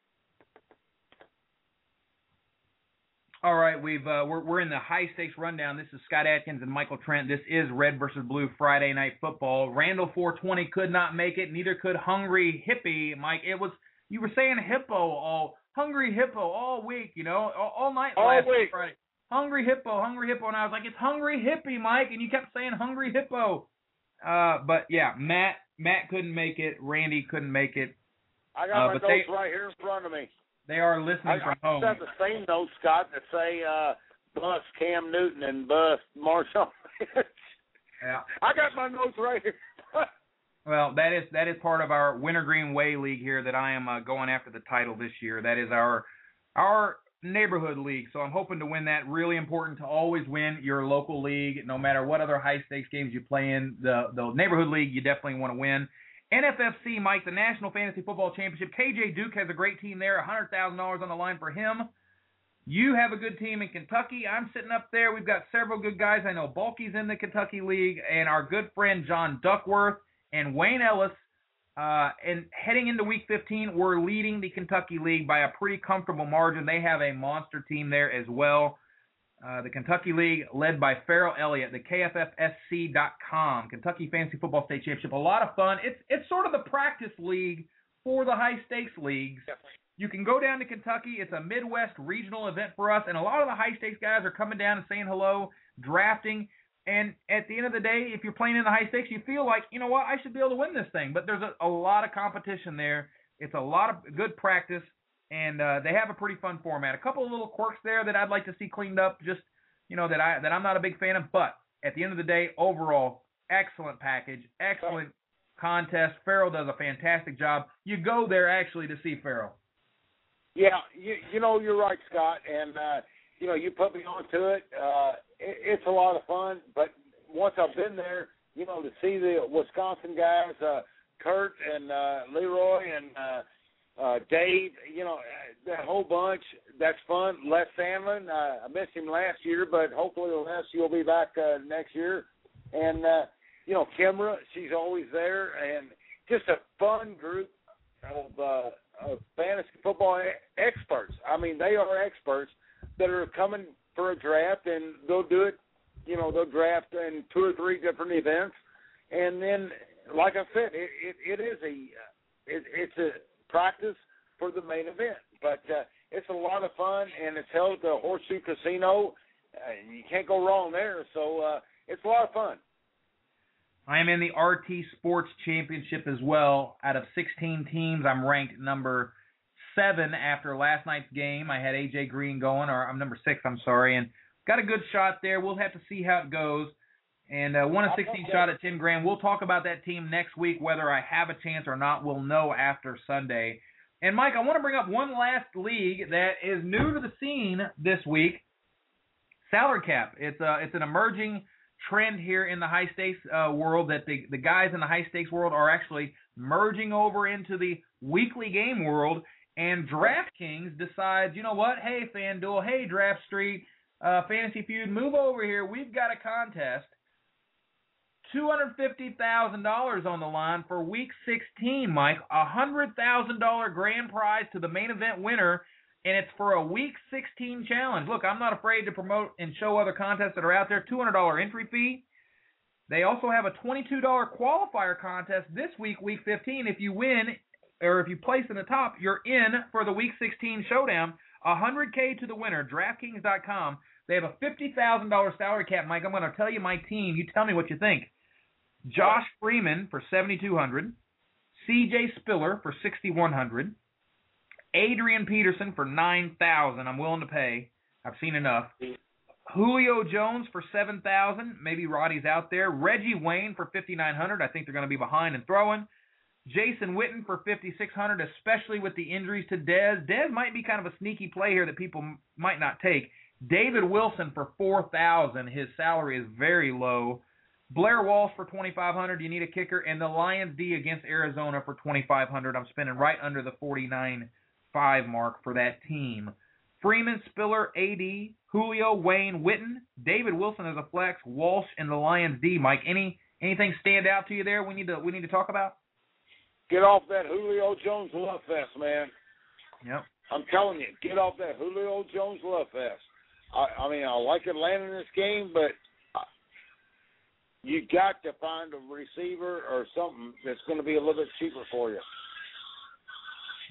All right, we've uh, we're we're in the high stakes rundown. This is Scott Atkins and Michael Trent. This is Red versus Blue Friday Night Football. Randall 420 could not make it. Neither could Hungry Hippie. Mike, it was you were saying hippo all Hungry Hippo all week. You know, all, all night All last week. Friday. Hungry Hippo, Hungry Hippo, and I was like, it's Hungry Hippie, Mike, and you kept saying Hungry Hippo. Uh, but yeah, Matt Matt couldn't make it. Randy couldn't make it. I got Uh, my notes they- right here in front of me. They are listening I, from I home. have the same notes, Scott, that say uh, bust Cam Newton and bust Marshall. Yeah. I got my notes right here. Well, that is that is part of our Wintergreen Way League here that I am uh, going after the title this year. That is our our neighborhood league. So I'm hoping to win that. Really important to always win your local league, no matter what other high stakes games you play in. The the neighborhood league you definitely want to win. NFFC, Mike, the National Fantasy Football Championship. KJ Duke has a great team there. hundred thousand dollars on the line for him. You have a good team in Kentucky. I'm sitting up there. We've got several good guys. I know Bulky's in the Kentucky League, and our good friend John Duckworth and Wayne Ellis. Uh, and heading into Week 15, we're leading the Kentucky League by a pretty comfortable margin. They have a monster team there as well. Uh, the Kentucky League, led by Farrell Elliott, the KFFSC.com, Kentucky Fantasy Football State Championship. A lot of fun. It's it's sort of the practice league for the high stakes leagues. You can go down to Kentucky. It's a Midwest regional event for us, and a lot of the high stakes guys are coming down and saying hello, drafting. And at the end of the day, if you're playing in the high stakes, you feel like, you know what, I should be able to win this thing. But there's a, a lot of competition there. It's a lot of good practice, and uh, they have a pretty fun format. A couple of little quirks there that I'd like to see cleaned up, just you know that I that I'm not a big fan of. But at the end of the day, overall, excellent package, excellent contest. Farrell does a fantastic job. You go there actually to see Farrell. yeah, you you know you're right, Scott, and uh, you know you put me onto it. Uh, it. It's a lot of fun, but once I've been there, you know to see the Wisconsin guys, uh, Kurt and uh, Leroy and uh, uh, Dave, you know that whole bunch. That's fun. Les Sandlin, uh, I missed him last year, but hopefully Les you'll be back uh, next year. And uh, you know Kimra, she's always there, and just a fun group of uh, of fantasy football experts. I mean, they are experts that are coming for a draft, and they'll do it. You know, they'll draft in two or three different events, and then, like I said, it it, it is a it, it's a practice for the main event. But uh, it's a lot of fun, and it's held at the Horseshoe Casino. Uh, you can't go wrong there. So uh, it's a lot of fun. I am in the RT Sports Championship as well. Out of 16 teams, I'm ranked number seven after last night's game. I had AJ Green going, or I'm number six, I'm sorry, and got a good shot there. We'll have to see how it goes. And uh, won a 16 shot at 10 grand. We'll talk about that team next week, whether I have a chance or not. We'll know after Sunday. And Mike, I want to bring up one last league that is new to the scene this week. Salary cap. It's a it's an emerging trend here in the high stakes uh, world that the the guys in the high stakes world are actually merging over into the weekly game world. And DraftKings decides, you know what? Hey, FanDuel. Hey, Draft Street. Uh, Fantasy Feud. Move over here. We've got a contest. $250,000 on the line for week 16, Mike. A $100,000 grand prize to the main event winner, and it's for a week 16 challenge. Look, I'm not afraid to promote and show other contests that are out there. $200 entry fee. They also have a $22 qualifier contest this week, week 15. If you win or if you place in the top, you're in for the week 16 showdown. 100K to the winner. DraftKings.com. They have a $50,000 salary cap, Mike. I'm going to tell you my team. You tell me what you think. Josh Freeman for 7,200. C.J. Spiller for 6,100. Adrian Peterson for 9,000. I'm willing to pay. I've seen enough. Julio Jones for 7,000. Maybe Roddy's out there. Reggie Wayne for 5,900. I think they're going to be behind and throwing. Jason Witten for 5,600, especially with the injuries to Dez. Dez might be kind of a sneaky play here that people might not take. David Wilson for 4,000. His salary is very low. Blair Walsh for 2,500. You need a kicker, and the Lions D against Arizona for 2,500. I'm spending right under the 49.5 mark for that team. Freeman, Spiller, AD, Julio, Wayne, Witten, David Wilson as a flex, Walsh, and the Lions D. Mike, any anything stand out to you there? We need to we need to talk about. Get off that Julio Jones love fest, man. Yep. I'm telling you, get off that Julio Jones love fest. I, I mean, I like Atlanta in this game, but you got to find a receiver or something that's going to be a little bit cheaper for you.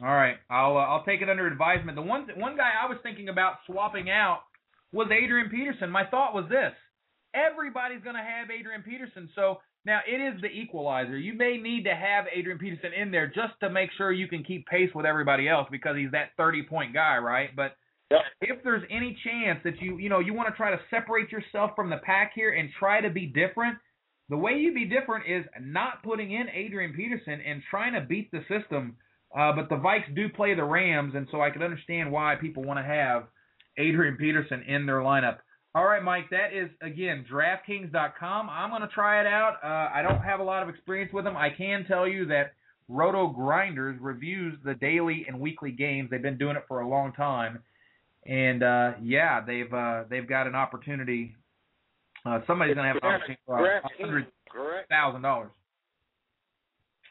All right, I'll uh, I'll take it under advisement. The one one guy I was thinking about swapping out was Adrian Peterson. My thought was this: everybody's going to have Adrian Peterson, so now it is the equalizer. You may need to have Adrian Peterson in there just to make sure you can keep pace with everybody else because he's that 30 point guy, right? But Yep. if there's any chance that you you know you want to try to separate yourself from the pack here and try to be different, the way you be different is not putting in Adrian Peterson and trying to beat the system. Uh, but the Vikes do play the Rams, and so I can understand why people want to have Adrian Peterson in their lineup. All right, Mike, that is again DraftKings.com. I'm going to try it out. Uh, I don't have a lot of experience with them. I can tell you that Roto Grinders reviews the daily and weekly games. They've been doing it for a long time, and uh, yeah, they've uh, they've got an opportunity. Uh, somebody's going to have an opportunity for hundred correct? thousand dollars.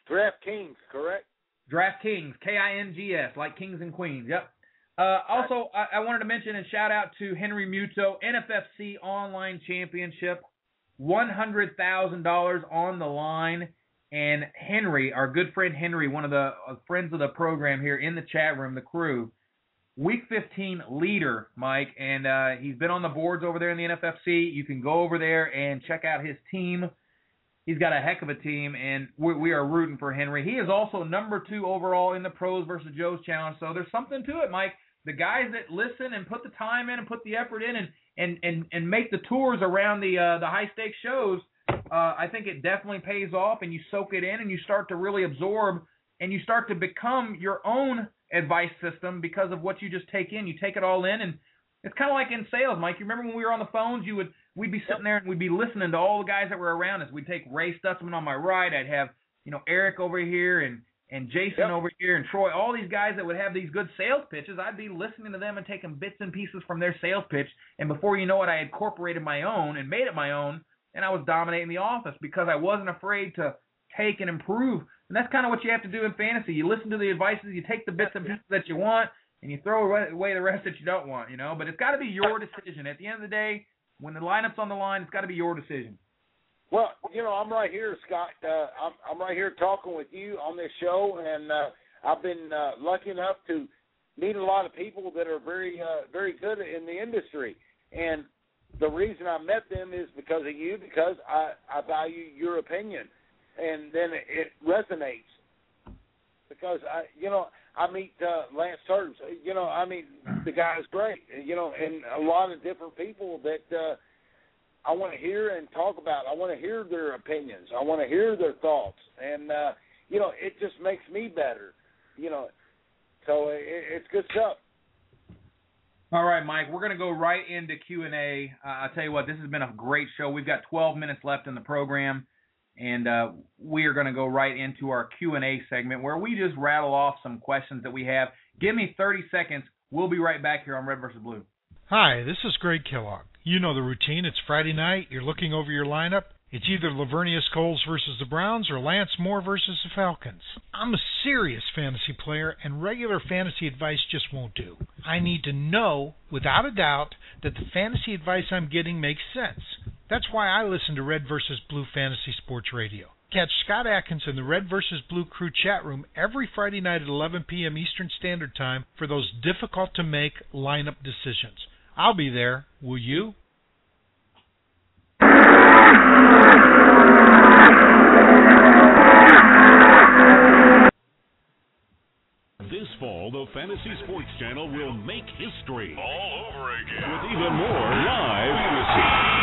DraftKings, correct? DraftKings, K-I-N-G-S, like kings and queens. Yep. Uh, also, I, I wanted to mention and shout out to Henry Muto, NFFC Online Championship, one hundred thousand dollars on the line, and Henry, our good friend Henry, one of the uh, friends of the program here in the chat room, the crew, Week 15 leader, Mike, and uh, he's been on the boards over there in the NFFC. You can go over there and check out his team. He's got a heck of a team, and we, we are rooting for Henry. He is also number two overall in the pros versus Joe's challenge, so there's something to it, Mike. The guys that listen and put the time in and put the effort in and and and, and make the tours around the uh, the high stakes shows, uh, I think it definitely pays off, and you soak it in and you start to really absorb and you start to become your own advice system because of what you just take in. You take it all in, and it's kind of like in sales, Mike. You remember when we were on the phones? You would we'd be sitting there and we'd be listening to all the guys that were around us. We'd take Ray Stutzman on my right. I'd have you know Eric over here and and Jason Yep. over here and Troy. All these guys that would have these good sales pitches. I'd be listening to them and taking bits and pieces from their sales pitch. And before you know it, I had incorporated my own and made it my own. And I was dominating the office because I wasn't afraid to take and improve. And that's kind of what you have to do in fantasy. You listen to the advices, you take the bits and pieces that you want, and you throw away the rest that you don't want. You know, but it's got to be your decision. At the end of the day, when the lineup's on the line, it's got to be your decision. Well, you know, I'm right here, Scott. Uh, I'm I'm right here talking with you on this show, and uh, I've been uh, lucky enough to meet a lot of people that are very uh, very good in the industry. And the reason I met them is because of you, because I I value your opinion, and then it, resonates. Because I, you know, I meet uh, Lance Turtles. You know, I mean, the guy's great. You know, and a lot of different people that. Uh, I want to hear and talk about. I want to hear their opinions. I want to hear their thoughts, and uh, you know, it just makes me better. You know, so it, it's good stuff. All right, Mike, we're going to go right into Q&A. Uh, I'll tell you what, this has been a great show. We've got 12 minutes left in the program, and uh, we are going to go right into our Q&A segment where we just rattle off some questions that we have. Give me 30 seconds. We'll be right back here on Red versus Blue. Hi, this is Greg Kellogg. You know the routine. It's Friday night. You're looking over your lineup. It's either Laveranues Coles versus the Browns or Lance Moore versus the Falcons. I'm a serious fantasy player, and regular fantasy advice just won't do. I need to know, without a doubt, that the fantasy advice I'm getting makes sense. That's why I listen to Red vs. Blue Fantasy Sports Radio. Catch Scott Atkins in the Red vs. Blue Crew chat room every Friday night at 11 p.m. Eastern Standard Time for those difficult to make lineup decisions. I'll be there. Will you? This fall, the Fantasy Sports Channel will make history all over again with even more live fantasy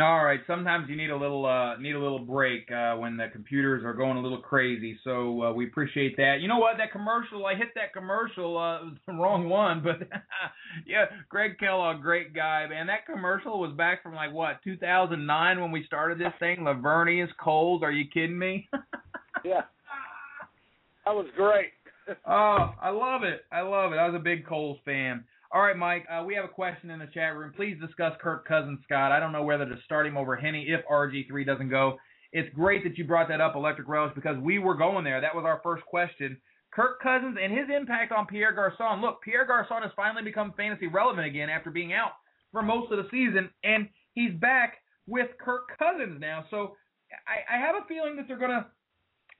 All right. Sometimes you need a little uh, need a little break uh, when the computers are going a little crazy. So uh, we appreciate that. You know what? That commercial, I hit that commercial, uh, the wrong one, but yeah, Greg Kellogg, great guy, man. That commercial was back from like what 2009 when we started this thing. Laveranues Coles, are you kidding me? yeah, that was great. oh, I love it. I love it. I was a big Coles fan. All right, Mike, uh, we have a question in the chat room. Please discuss Kirk Cousins, Scott. I don't know whether to start him over Henny if RG3 doesn't go. It's great that you brought that up, Electric Relish, because we were going there. That was our first question. Kirk Cousins and his impact on Pierre Garcon. Look, Pierre Garcon has finally become fantasy relevant again after being out for most of the season, and he's back with Kirk Cousins now. So I, I have a feeling that they're going to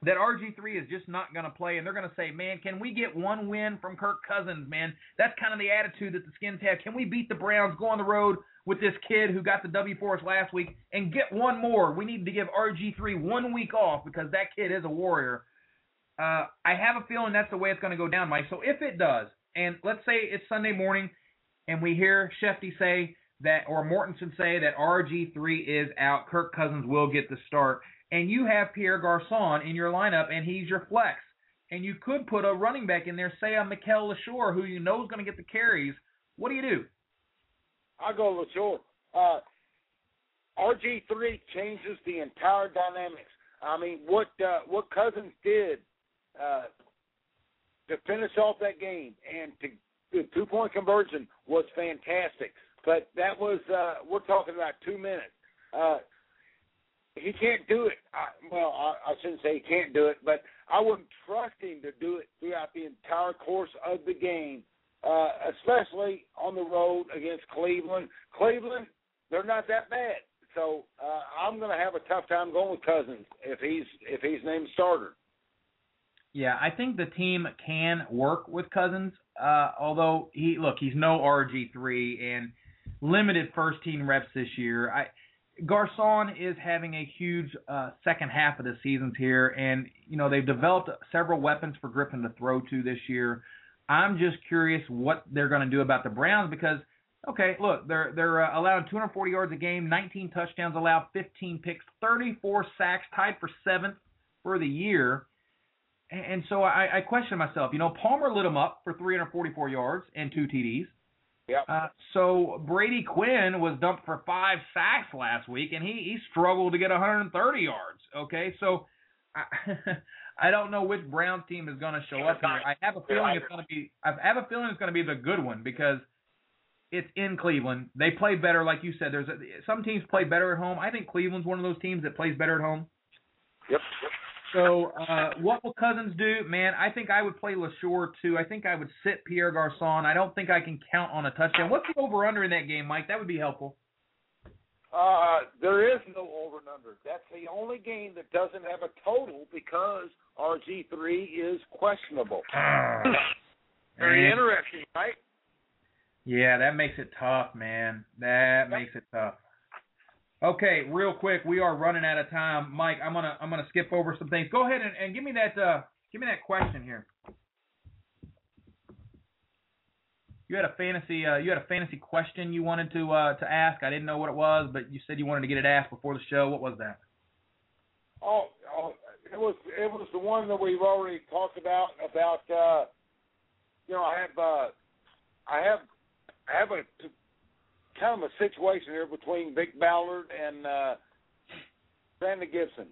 that RG3 is just not going to play, and they're going to say, man, can we get one win from Kirk Cousins, man? That's kind of the attitude that the Skins have. Can we beat the Browns, go on the road with this kid who got the W for us last week, and get one more? We need to give RG3 one week off because that kid is a warrior. Uh, I have a feeling that's the way it's going to go down, Mike. So if it does, and let's say it's Sunday morning, and we hear Shefty say that, or Mortensen say that RG3 is out, Kirk Cousins will get the start and you have Pierre Garcon in your lineup, and he's your flex. And you could put a running back in there, say a Mikel Leshoure, who you know is going to get the carries. What do you do? I go Leshoure. Uh, RG3 changes the entire dynamics. I mean, what uh, what Cousins did uh, to finish off that game and to the two point conversion was fantastic. But that was uh, we're talking about two minutes. Uh, he can't do it. I, well, I, I shouldn't say he can't do it, but I wouldn't trust him to do it throughout the entire course of the game, uh, especially on the road against Cleveland. Cleveland, they're not that bad, so uh, I'm going to have a tough time going with Cousins if he's if he's named starter. Yeah, I think the team can work with Cousins. Uh, although he look, he's no RG three and limited first team reps this year. I Garcon is having a huge uh, second half of the seasons here, and you know they've developed several weapons for Griffin to throw to this year. I'm just curious what they're going to do about the Browns because, okay, look, they're they're uh, allowing 240 yards a game, 19 touchdowns allowed, 15 picks, 34 sacks, tied for seventh for the year. And so I, I question myself. You know, Palmer lit them up for 344 yards and two TDs. Yep. Uh, so Brady Quinn was dumped for five sacks last week, and he he struggled to get 130 yards. Okay, so I, I don't know which Browns team is going to show up here. I have a feeling it's going to be I have a feeling it's going to be the good one because it's in Cleveland. They play better, like you said. There's a, some teams play better at home. I think Cleveland's one of those teams that plays better at home. Yep. yep. So uh, what will Cousins do, man? I think I would play Leshoure too. I think I would sit Pierre Garcon. I don't think I can count on a touchdown. What's the over under in that game, Mike? That would be helpful. Uh, there is no over and under. That's the only game that doesn't have a total because RG three is questionable. Very interesting, right? Yeah, that makes it tough, man. That makes it tough. Okay, real quick, we are running out of time. Mike, I'm gonna I'm gonna skip over some things. Go ahead and, and give me that uh give me that question here. You had a fantasy uh, you had a fantasy question you wanted to uh, to ask. I didn't know what it was, but you said you wanted to get it asked before the show. What was that? Oh, oh it was it was the one that we've already talked about about uh, you know I have uh, I have I have a kind of a situation here between Vick Ballard and uh, Brandon Gibson.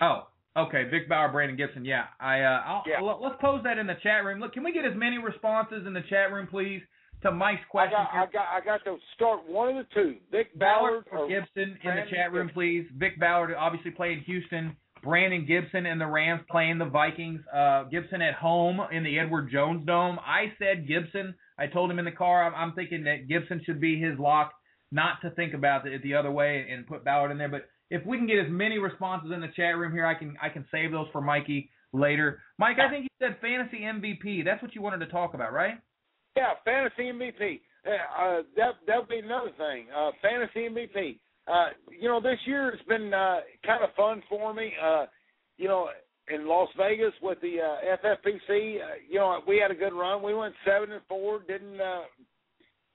Oh, Okay, Vick Ballard, Brandon Gibson. Yeah, I. Uh, I'll, Yeah. I'll- let's pose that in the chat room. Look, can we get as many responses in the chat room, please, to Mike's I question? got, I got, I got to start one of the two. Vick Ballard Ballard or Gibson in the chat room, please. Vick Ballard obviously playing Houston. Brandon Gibson and the Rams playing the Vikings. Uh, Gibson at home in the Edward Jones Dome. I said Gibson. I told him in the car. I'm, I'm thinking that Gibson should be his lock, not to think about it the other way and put Ballard in there. But if we can get as many responses in the chat room here, I can I can save those for Mikey later. Mike, I think you said fantasy MVP. That's what you wanted to talk about, right? Yeah, fantasy MVP. Uh, that that would be another thing. Uh, fantasy MVP. Uh, you know, this year has been uh, kind of fun for me. Uh, you know, in Las Vegas with the uh, FFPC, uh, you know, we had a good run. We went seven and four. Didn't uh,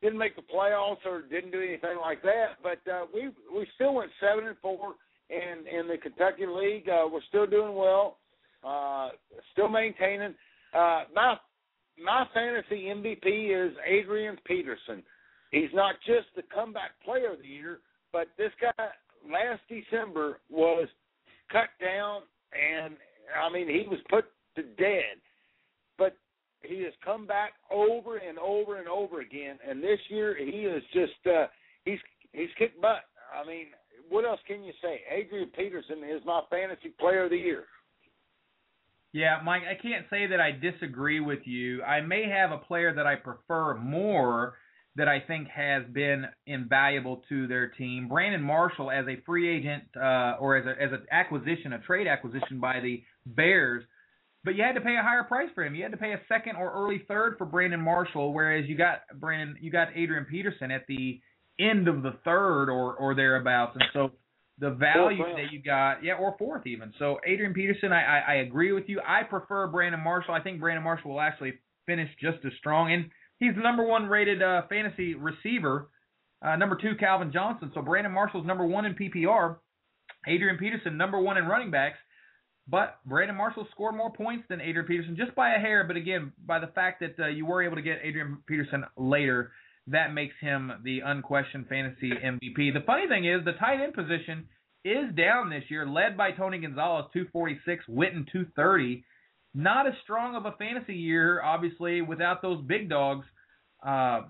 didn't make the playoffs or didn't do anything like that. But uh, we we still went seven and four. And in the Kentucky League, uh, we're still doing well. Uh, still maintaining. Uh, my my fantasy MVP is Adrian Peterson. He's not just the comeback player of the year, but this guy last December was cut down and I mean he was put to dead. But he has come back over and over and over again and this year he is just uh he's he's kicked butt. I mean, what else can you say? Adrian Peterson is my fantasy player of the year. Yeah, Mike, I can't say that I disagree with you. I may have a player that I prefer more that I think has been invaluable to their team. Brandon Marshall as a free agent uh, or as a as an acquisition, a trade acquisition by the Bears. But you had to pay a higher price for him. You had to pay a second or early third for Brandon Marshall, whereas you got Brandon, you got Adrian Peterson at the end of the third or or thereabouts, and so the value that you got, yeah, or fourth even. So Adrian Peterson, I, I I agree with you. I prefer Brandon Marshall. I think Brandon Marshall will actually finish just as strong, and he's the number one rated uh, fantasy receiver. Uh, number two, Calvin Johnson. So Brandon Marshall's number one in PPR. Adrian Peterson number one in running backs. But Brandon Marshall scored more points than Adrian Peterson just by a hair. But again, by the fact that uh, you were able to get Adrian Peterson later, that makes him the unquestioned fantasy MVP. The funny thing is, the tight end position is down this year, led by Tony Gonzalez, 246, Witten, 230. Not as strong of a fantasy year, obviously, without those big dogs uh,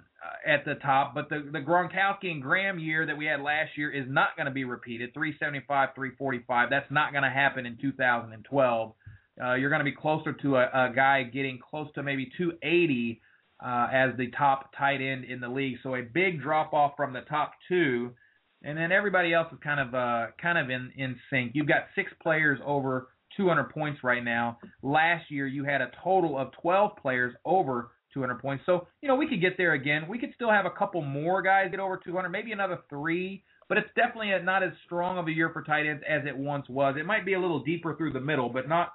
at the top. But the, the Gronkowski and Graham year that we had last year is not going to be repeated 375, 345. That's not going to happen in 2012. Uh, you're going to be closer to a, a guy getting close to maybe 280 uh, as the top tight end in the league. So a big drop off from the top two, and then everybody else is kind of uh, kind of in in sync. You've got six players over 200 points right now. Last year you had a total of 12 players over 200 points. So you know we could get there again. We could still have a couple more guys get over 200, maybe another three. But it's definitely not as strong of a year for tight ends as it once was. It might be a little deeper through the middle, but not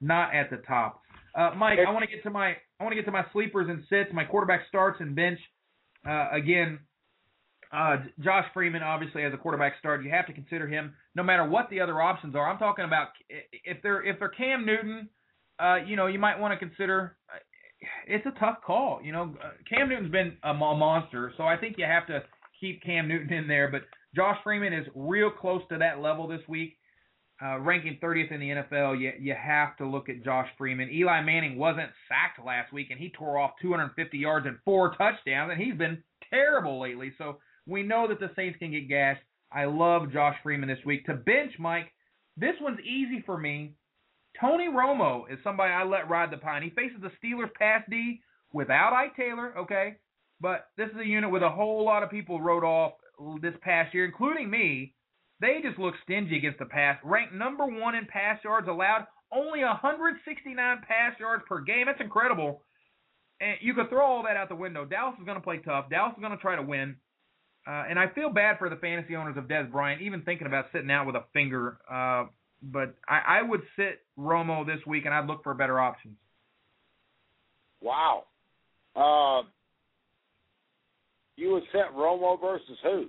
not at the top. Uh, Mike, I want to get to my I want to get to my sleepers and sits, my quarterback starts and bench. Uh, again, uh, Josh Freeman obviously as a quarterback start, you have to consider him no matter what the other options are. I'm talking about if they're if they're Cam Newton, uh, you know, you might want to consider. uh, It's a tough call, you know. uh, Cam Newton's been a monster, so I think you have to keep Cam Newton in there. But Josh Freeman is real close to that level this week uh, ranking 30th in the NFL, you you have to look at Josh Freeman. Eli Manning wasn't sacked last week, and he tore off 250 yards and four touchdowns, and he's been terrible lately. So we know that the Saints can get gashed. I love Josh Freeman this week. To bench, Mike, this one's easy for me. Tony Romo is somebody I let ride the pine. He faces the Steelers pass D without Ike Taylor, okay? But this is a unit with a whole lot of people wrote off this past year, including me. They just look stingy against the pass. Ranked number one in pass yards allowed, only 169 pass yards per game. That's incredible. And you could throw all that out the window. Dallas is going to play tough. Dallas is going to try to win. Uh, and I feel bad for the fantasy owners of Dez Bryant, even thinking about sitting out with a finger. Uh, but I, I would sit Romo this week, and I'd look for better options. Wow. Uh, you would set Romo versus who?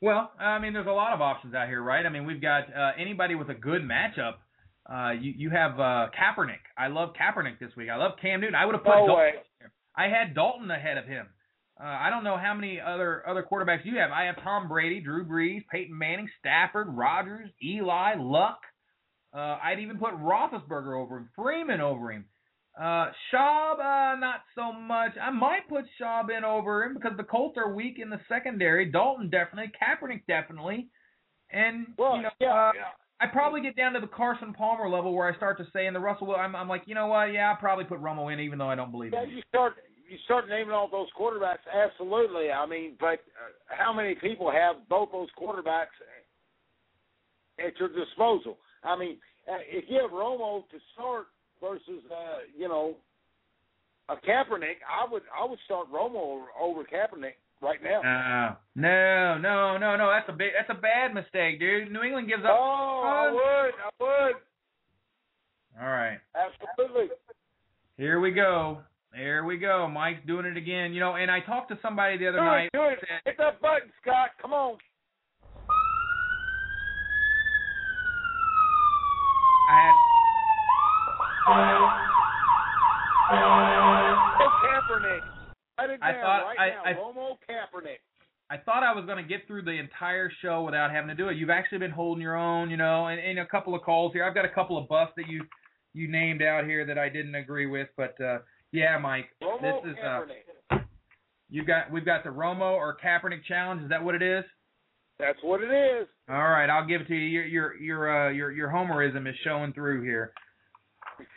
Well, I mean, there's a lot of options out here, right? I mean, we've got uh, anybody with a good matchup. Uh, you you have uh, Kaepernick. I love Kaepernick this week. I love Cam Newton. I would have put No Dalton. way. I had Dalton ahead of him. Uh, I don't know how many other other quarterbacks you have. I have Tom Brady, Drew Brees, Peyton Manning, Stafford, Rodgers, Eli, Luck. Uh, I'd even put Roethlisberger over him, Freeman over him. Uh, Schaub, uh, not so much. I might put Schaub in over him because the Colts are weak in the secondary. Dalton definitely, Kaepernick definitely, and Well, you know, yeah, uh, yeah. I probably get down to the Carson Palmer level where I start to say, in the Russell, I'm, I'm like, you know what? Yeah, I'll probably put Romo in, even though I don't believe Yeah, you start you start naming all those quarterbacks. Absolutely. I mean, but uh, how many people have both those quarterbacks at your disposal? I mean, uh, if you have Romo to start versus uh, you know a Kaepernick, I would I would start Romo over, Kaepernick right now. No, no, no, no, no. That's a big, that's a bad mistake, dude. New England gives up. Oh, I would, I would, All right, absolutely. here we go. There we go. Mike's doing it again. You know, and I talked to somebody the other Do night. it, do it. said- Hit that button, Scott. Come on. I had Romo Kaepernick. I down thought- right I- now. I- Romo Kaepernick. I thought I was going to get through the entire show without having to do it. You've actually been holding your own, you know, and, and a couple of calls here. I've got a couple of busts that you you named out here that I didn't agree with, but uh yeah, Mike, Romo this is uh you got we've got the Romo or Kaepernick challenge. Is that what it is? That's what it is. All right, I'll give it to you. Your your your uh your your homerism is showing through here.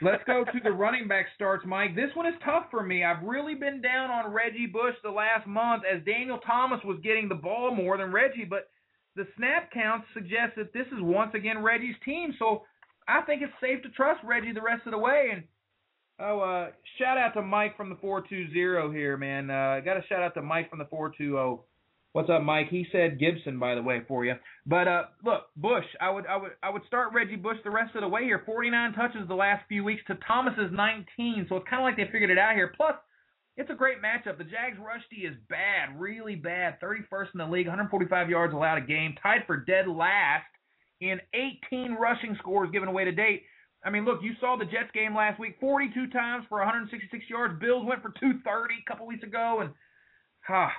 Let's go to the running back starts, Mike. This one is tough for me. I've really been down on Reggie Bush the last month as Daniel Thomas was getting the ball more than Reggie, but the snap counts suggest that this is once again Reggie's team. So I think it's safe to trust Reggie the rest of the way. And oh, uh, shout out to Mike from the four two zero here, man. Uh, got a shout out to Mike from the four two zero. What's up, Mike? He said Gibson, by the way, for you. But uh, look, Bush, I would, I would, I would start Reggie Bush the rest of the way here. 49 touches the last few weeks to Thomas's 19, so it's kind of like they figured it out here. Plus, it's a great matchup. The Jags rush D is bad, really bad. 31st in the league, 145 yards allowed a game, tied for dead last in 18 rushing scores given away to date. I mean, look, you saw the Jets game last week, 42 times for 166 yards. Bills went for 230 a couple weeks ago, and ha.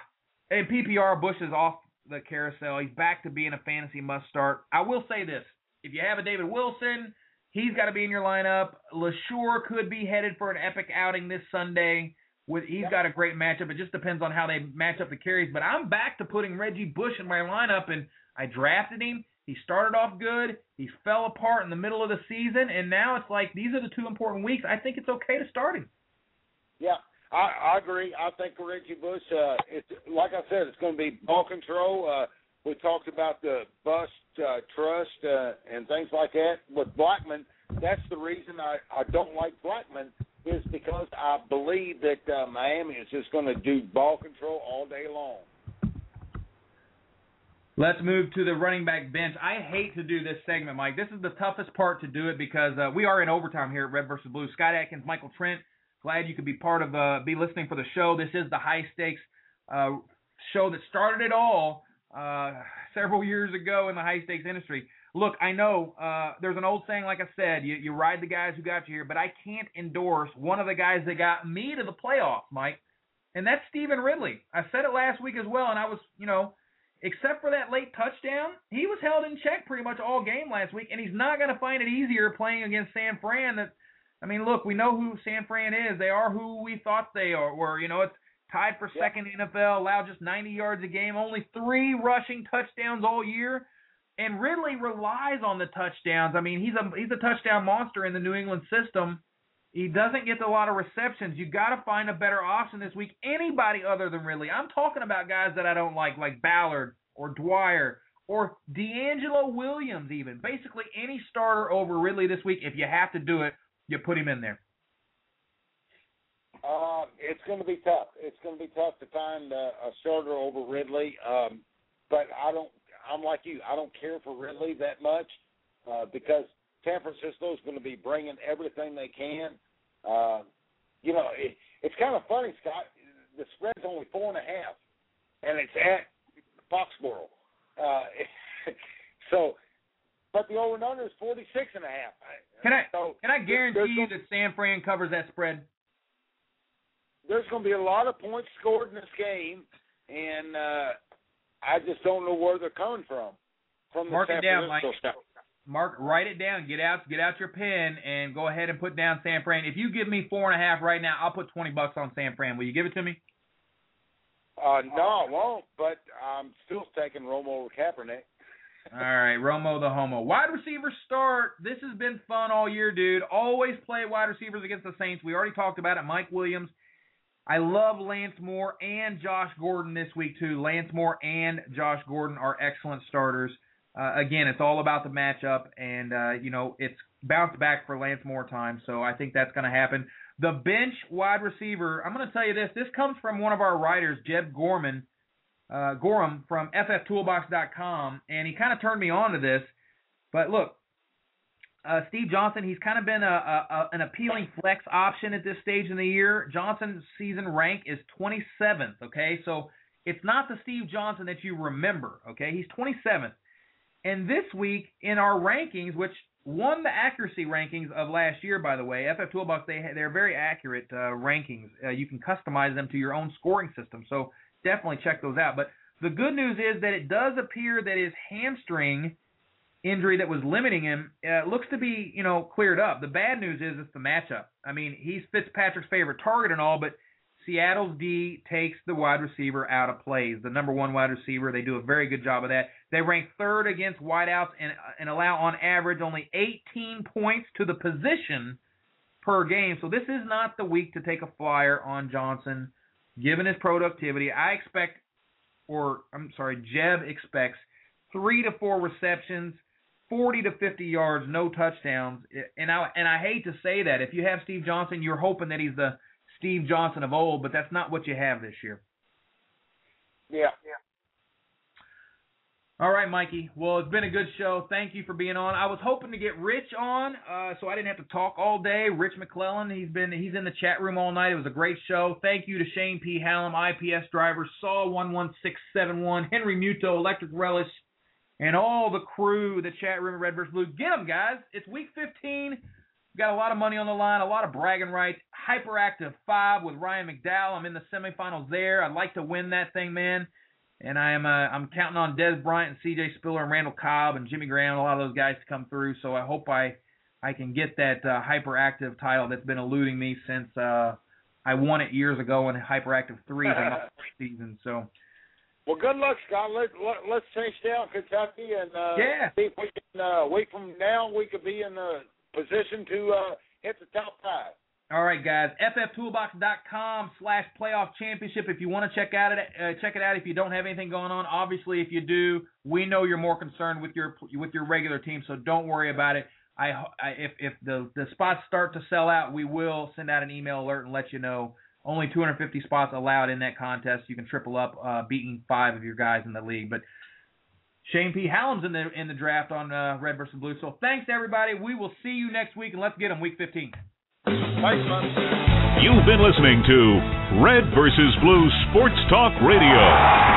And PPR, Bush is off the carousel. He's back to being a fantasy must start. I will say this: if you have a David Wilson, he's got to be in your lineup. Lasure could be headed for an epic outing this Sunday. With he's got a great matchup. It just depends on how they match up the carries. But I'm back to putting Reggie Bush in my lineup, and I drafted him. He started off good. He fell apart in the middle of the season, and now it's like these are the two important weeks. I think it's okay to start him. Yeah, I, I agree. I think Reggie Bush. Uh, it's like I said, it's going to be ball control. Uh, we talked about the bust uh, trust uh, and things like that with Blackmon. That's the reason I I don't like Blackmon is because I believe that uh, Miami is just going to do ball control all day long. Let's move to the running back bench. I hate to do this segment, Mike. This is the toughest part to do it because uh, we are in overtime here at Red versus Blue. Scott Atkins, Michael Trent. Glad you could be part of uh, be listening for the show. This is the high stakes uh, show that started it all uh, several years ago in the high stakes industry. Look, I know uh, there's an old saying, like I said, you, you ride the guys who got you here, but I can't endorse one of the guys that got me to the playoffs, Mike, and that's Stevan Ridley. I said it last week as well, and I was, you know, except for that late touchdown, he was held in check pretty much all game last week, and he's not going to find it easier playing against San Fran. That, I mean, look, we know who San Fran is. They are who we thought they are, were. You know, it's tied for second in NFL, allowed just 90 yards a game, only three rushing touchdowns all year. And Ridley relies on the touchdowns. I mean, he's a he's a touchdown monster in the New England system. He doesn't get a lot of receptions. You got to find a better option this week. Anybody other than Ridley. I'm talking about guys that I don't like, like Ballard or Dwyer or DeAngelo Williams, even. Basically, any starter over Ridley this week. If you have to do it, you put him in there. Uh, it's going to be tough. It's going to be tough to find uh, a starter over Ridley. Um, but I don't. I'm like you. I don't care for Ridley that much uh, because San Francisco is going to be bringing everything they can. Uh, you know, it, it's kind of funny, Scott. The spread's only four and a half, and it's at Foxborough. Uh, so, but the over and under is forty six and a half. Can I So can I guarantee you that San Fran covers that spread? there's going to be a lot of points scored in this game, and uh, I just don't know where they're coming from. From the Mark San it down, Francisco Mike. Mark, write it down. Get out, get out your pen, and go ahead and put down San Fran. If you give me four and a half right now, I'll put twenty bucks on San Fran. Will you give it to me? Uh, no, I won't. But I'm still taking Romo over Kaepernick. All right, Romo the Homo. Wide receiver start. This has been fun all year, dude. Always play wide receivers against the Saints. We already talked about it. Mike Williams. I love Lance Moore and Josh Gordon this week too. Lance Moore and Josh Gordon are excellent starters. Uh, again, it's all about the matchup, and uh, you know it's bounced back for Lance Moore time, so I think that's going to happen. The bench wide receiver. I'm going to tell you this. This comes from one of our writers, Jeb Gorman uh, Gorham from FFToolbox.com, and he kind of turned me on to this. But look, uh, Steve Johnson, he's kind of been a, a, a an appealing flex option at this stage in the year. Johnson's season rank is 27th. Okay, so it's not the Steve Johnson that you remember. Okay, he's 27th. And this week in our rankings, which won the accuracy rankings of last year, by the way, FF Toolbox they they're very accurate uh, rankings. Uh, you can customize them to your own scoring system. So definitely check those out. But the good news is that it does appear that his hamstring injury that was limiting him uh, looks to be, you know, cleared up. The bad news is it's the matchup. I mean, he's Fitzpatrick's favorite target and all, but Seattle's D takes the wide receiver out of plays. The number one wide receiver, they do a very good job of that. They rank third against wideouts and uh, and allow on average only 18 points to the position per game. So this is not the week to take a flyer on Johnson given his productivity, I expect, or I'm sorry, Jeb expects three to four receptions, 40 to 50 yards, no touchdowns. And I and I hate to say that. If you have Steve Johnson, you're hoping that he's the Steve Johnson of old, but that's not what you have this year. Yeah. Yeah. All right, Mikey. Well, it's been a good show. Thank you for being on. I was hoping to get Rich on, uh, so I didn't have to talk all day. Rich McClellan, he's been he's in the chat room all night. It was a great show. Thank you to Shane P. Hallam, IPS driver, Saw one one six seven one, Henry Muto, Electric Relish, and all the crew, the chat room at Red vs. Blue. Get them, guys. It's week 15. Got a lot of money on the line, a lot of bragging rights. Hyperactive 5 with Ryan McDowell. I'm in the semifinals there. I'd like to win that thing, man. And I am uh, I'm counting on Dez Bryant and C.J. Spiller and Randall Cobb and Jimmy Graham, a lot of those guys to come through. So I hope I I can get that uh, hyperactive title that's been eluding me since uh, I won it years ago in hyperactive three season. So Well, good luck, Scott. Let, let, let's chase down Kentucky and uh, Yeah. see if we can. Uh, a week from now, we could be in the position to uh, hit the top five. All right, guys. FFToolbox.com slash playoff championship. If you want to check out it, uh, check it out. If you don't have anything going on, obviously, if you do, we know you're more concerned with your with your regular team, so don't worry about it. I, I if if the the spots start to sell out, we will send out an email alert and let you know. Only 250 spots allowed in that contest. You can triple up, uh, beating five of your guys in the league. But Shane P. Hallam's in the in the draft on uh, Red versus Blue. So thanks everybody. We will see you next week, and let's get them week 15. Thanks, man. You've been listening to Red versus Blue Sports Talk Radio,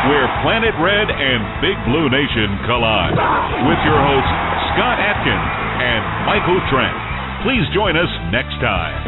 where Planet Red and Big Blue Nation collide. With your hosts, Scott Atkins and Michael Trent. Please join us next time.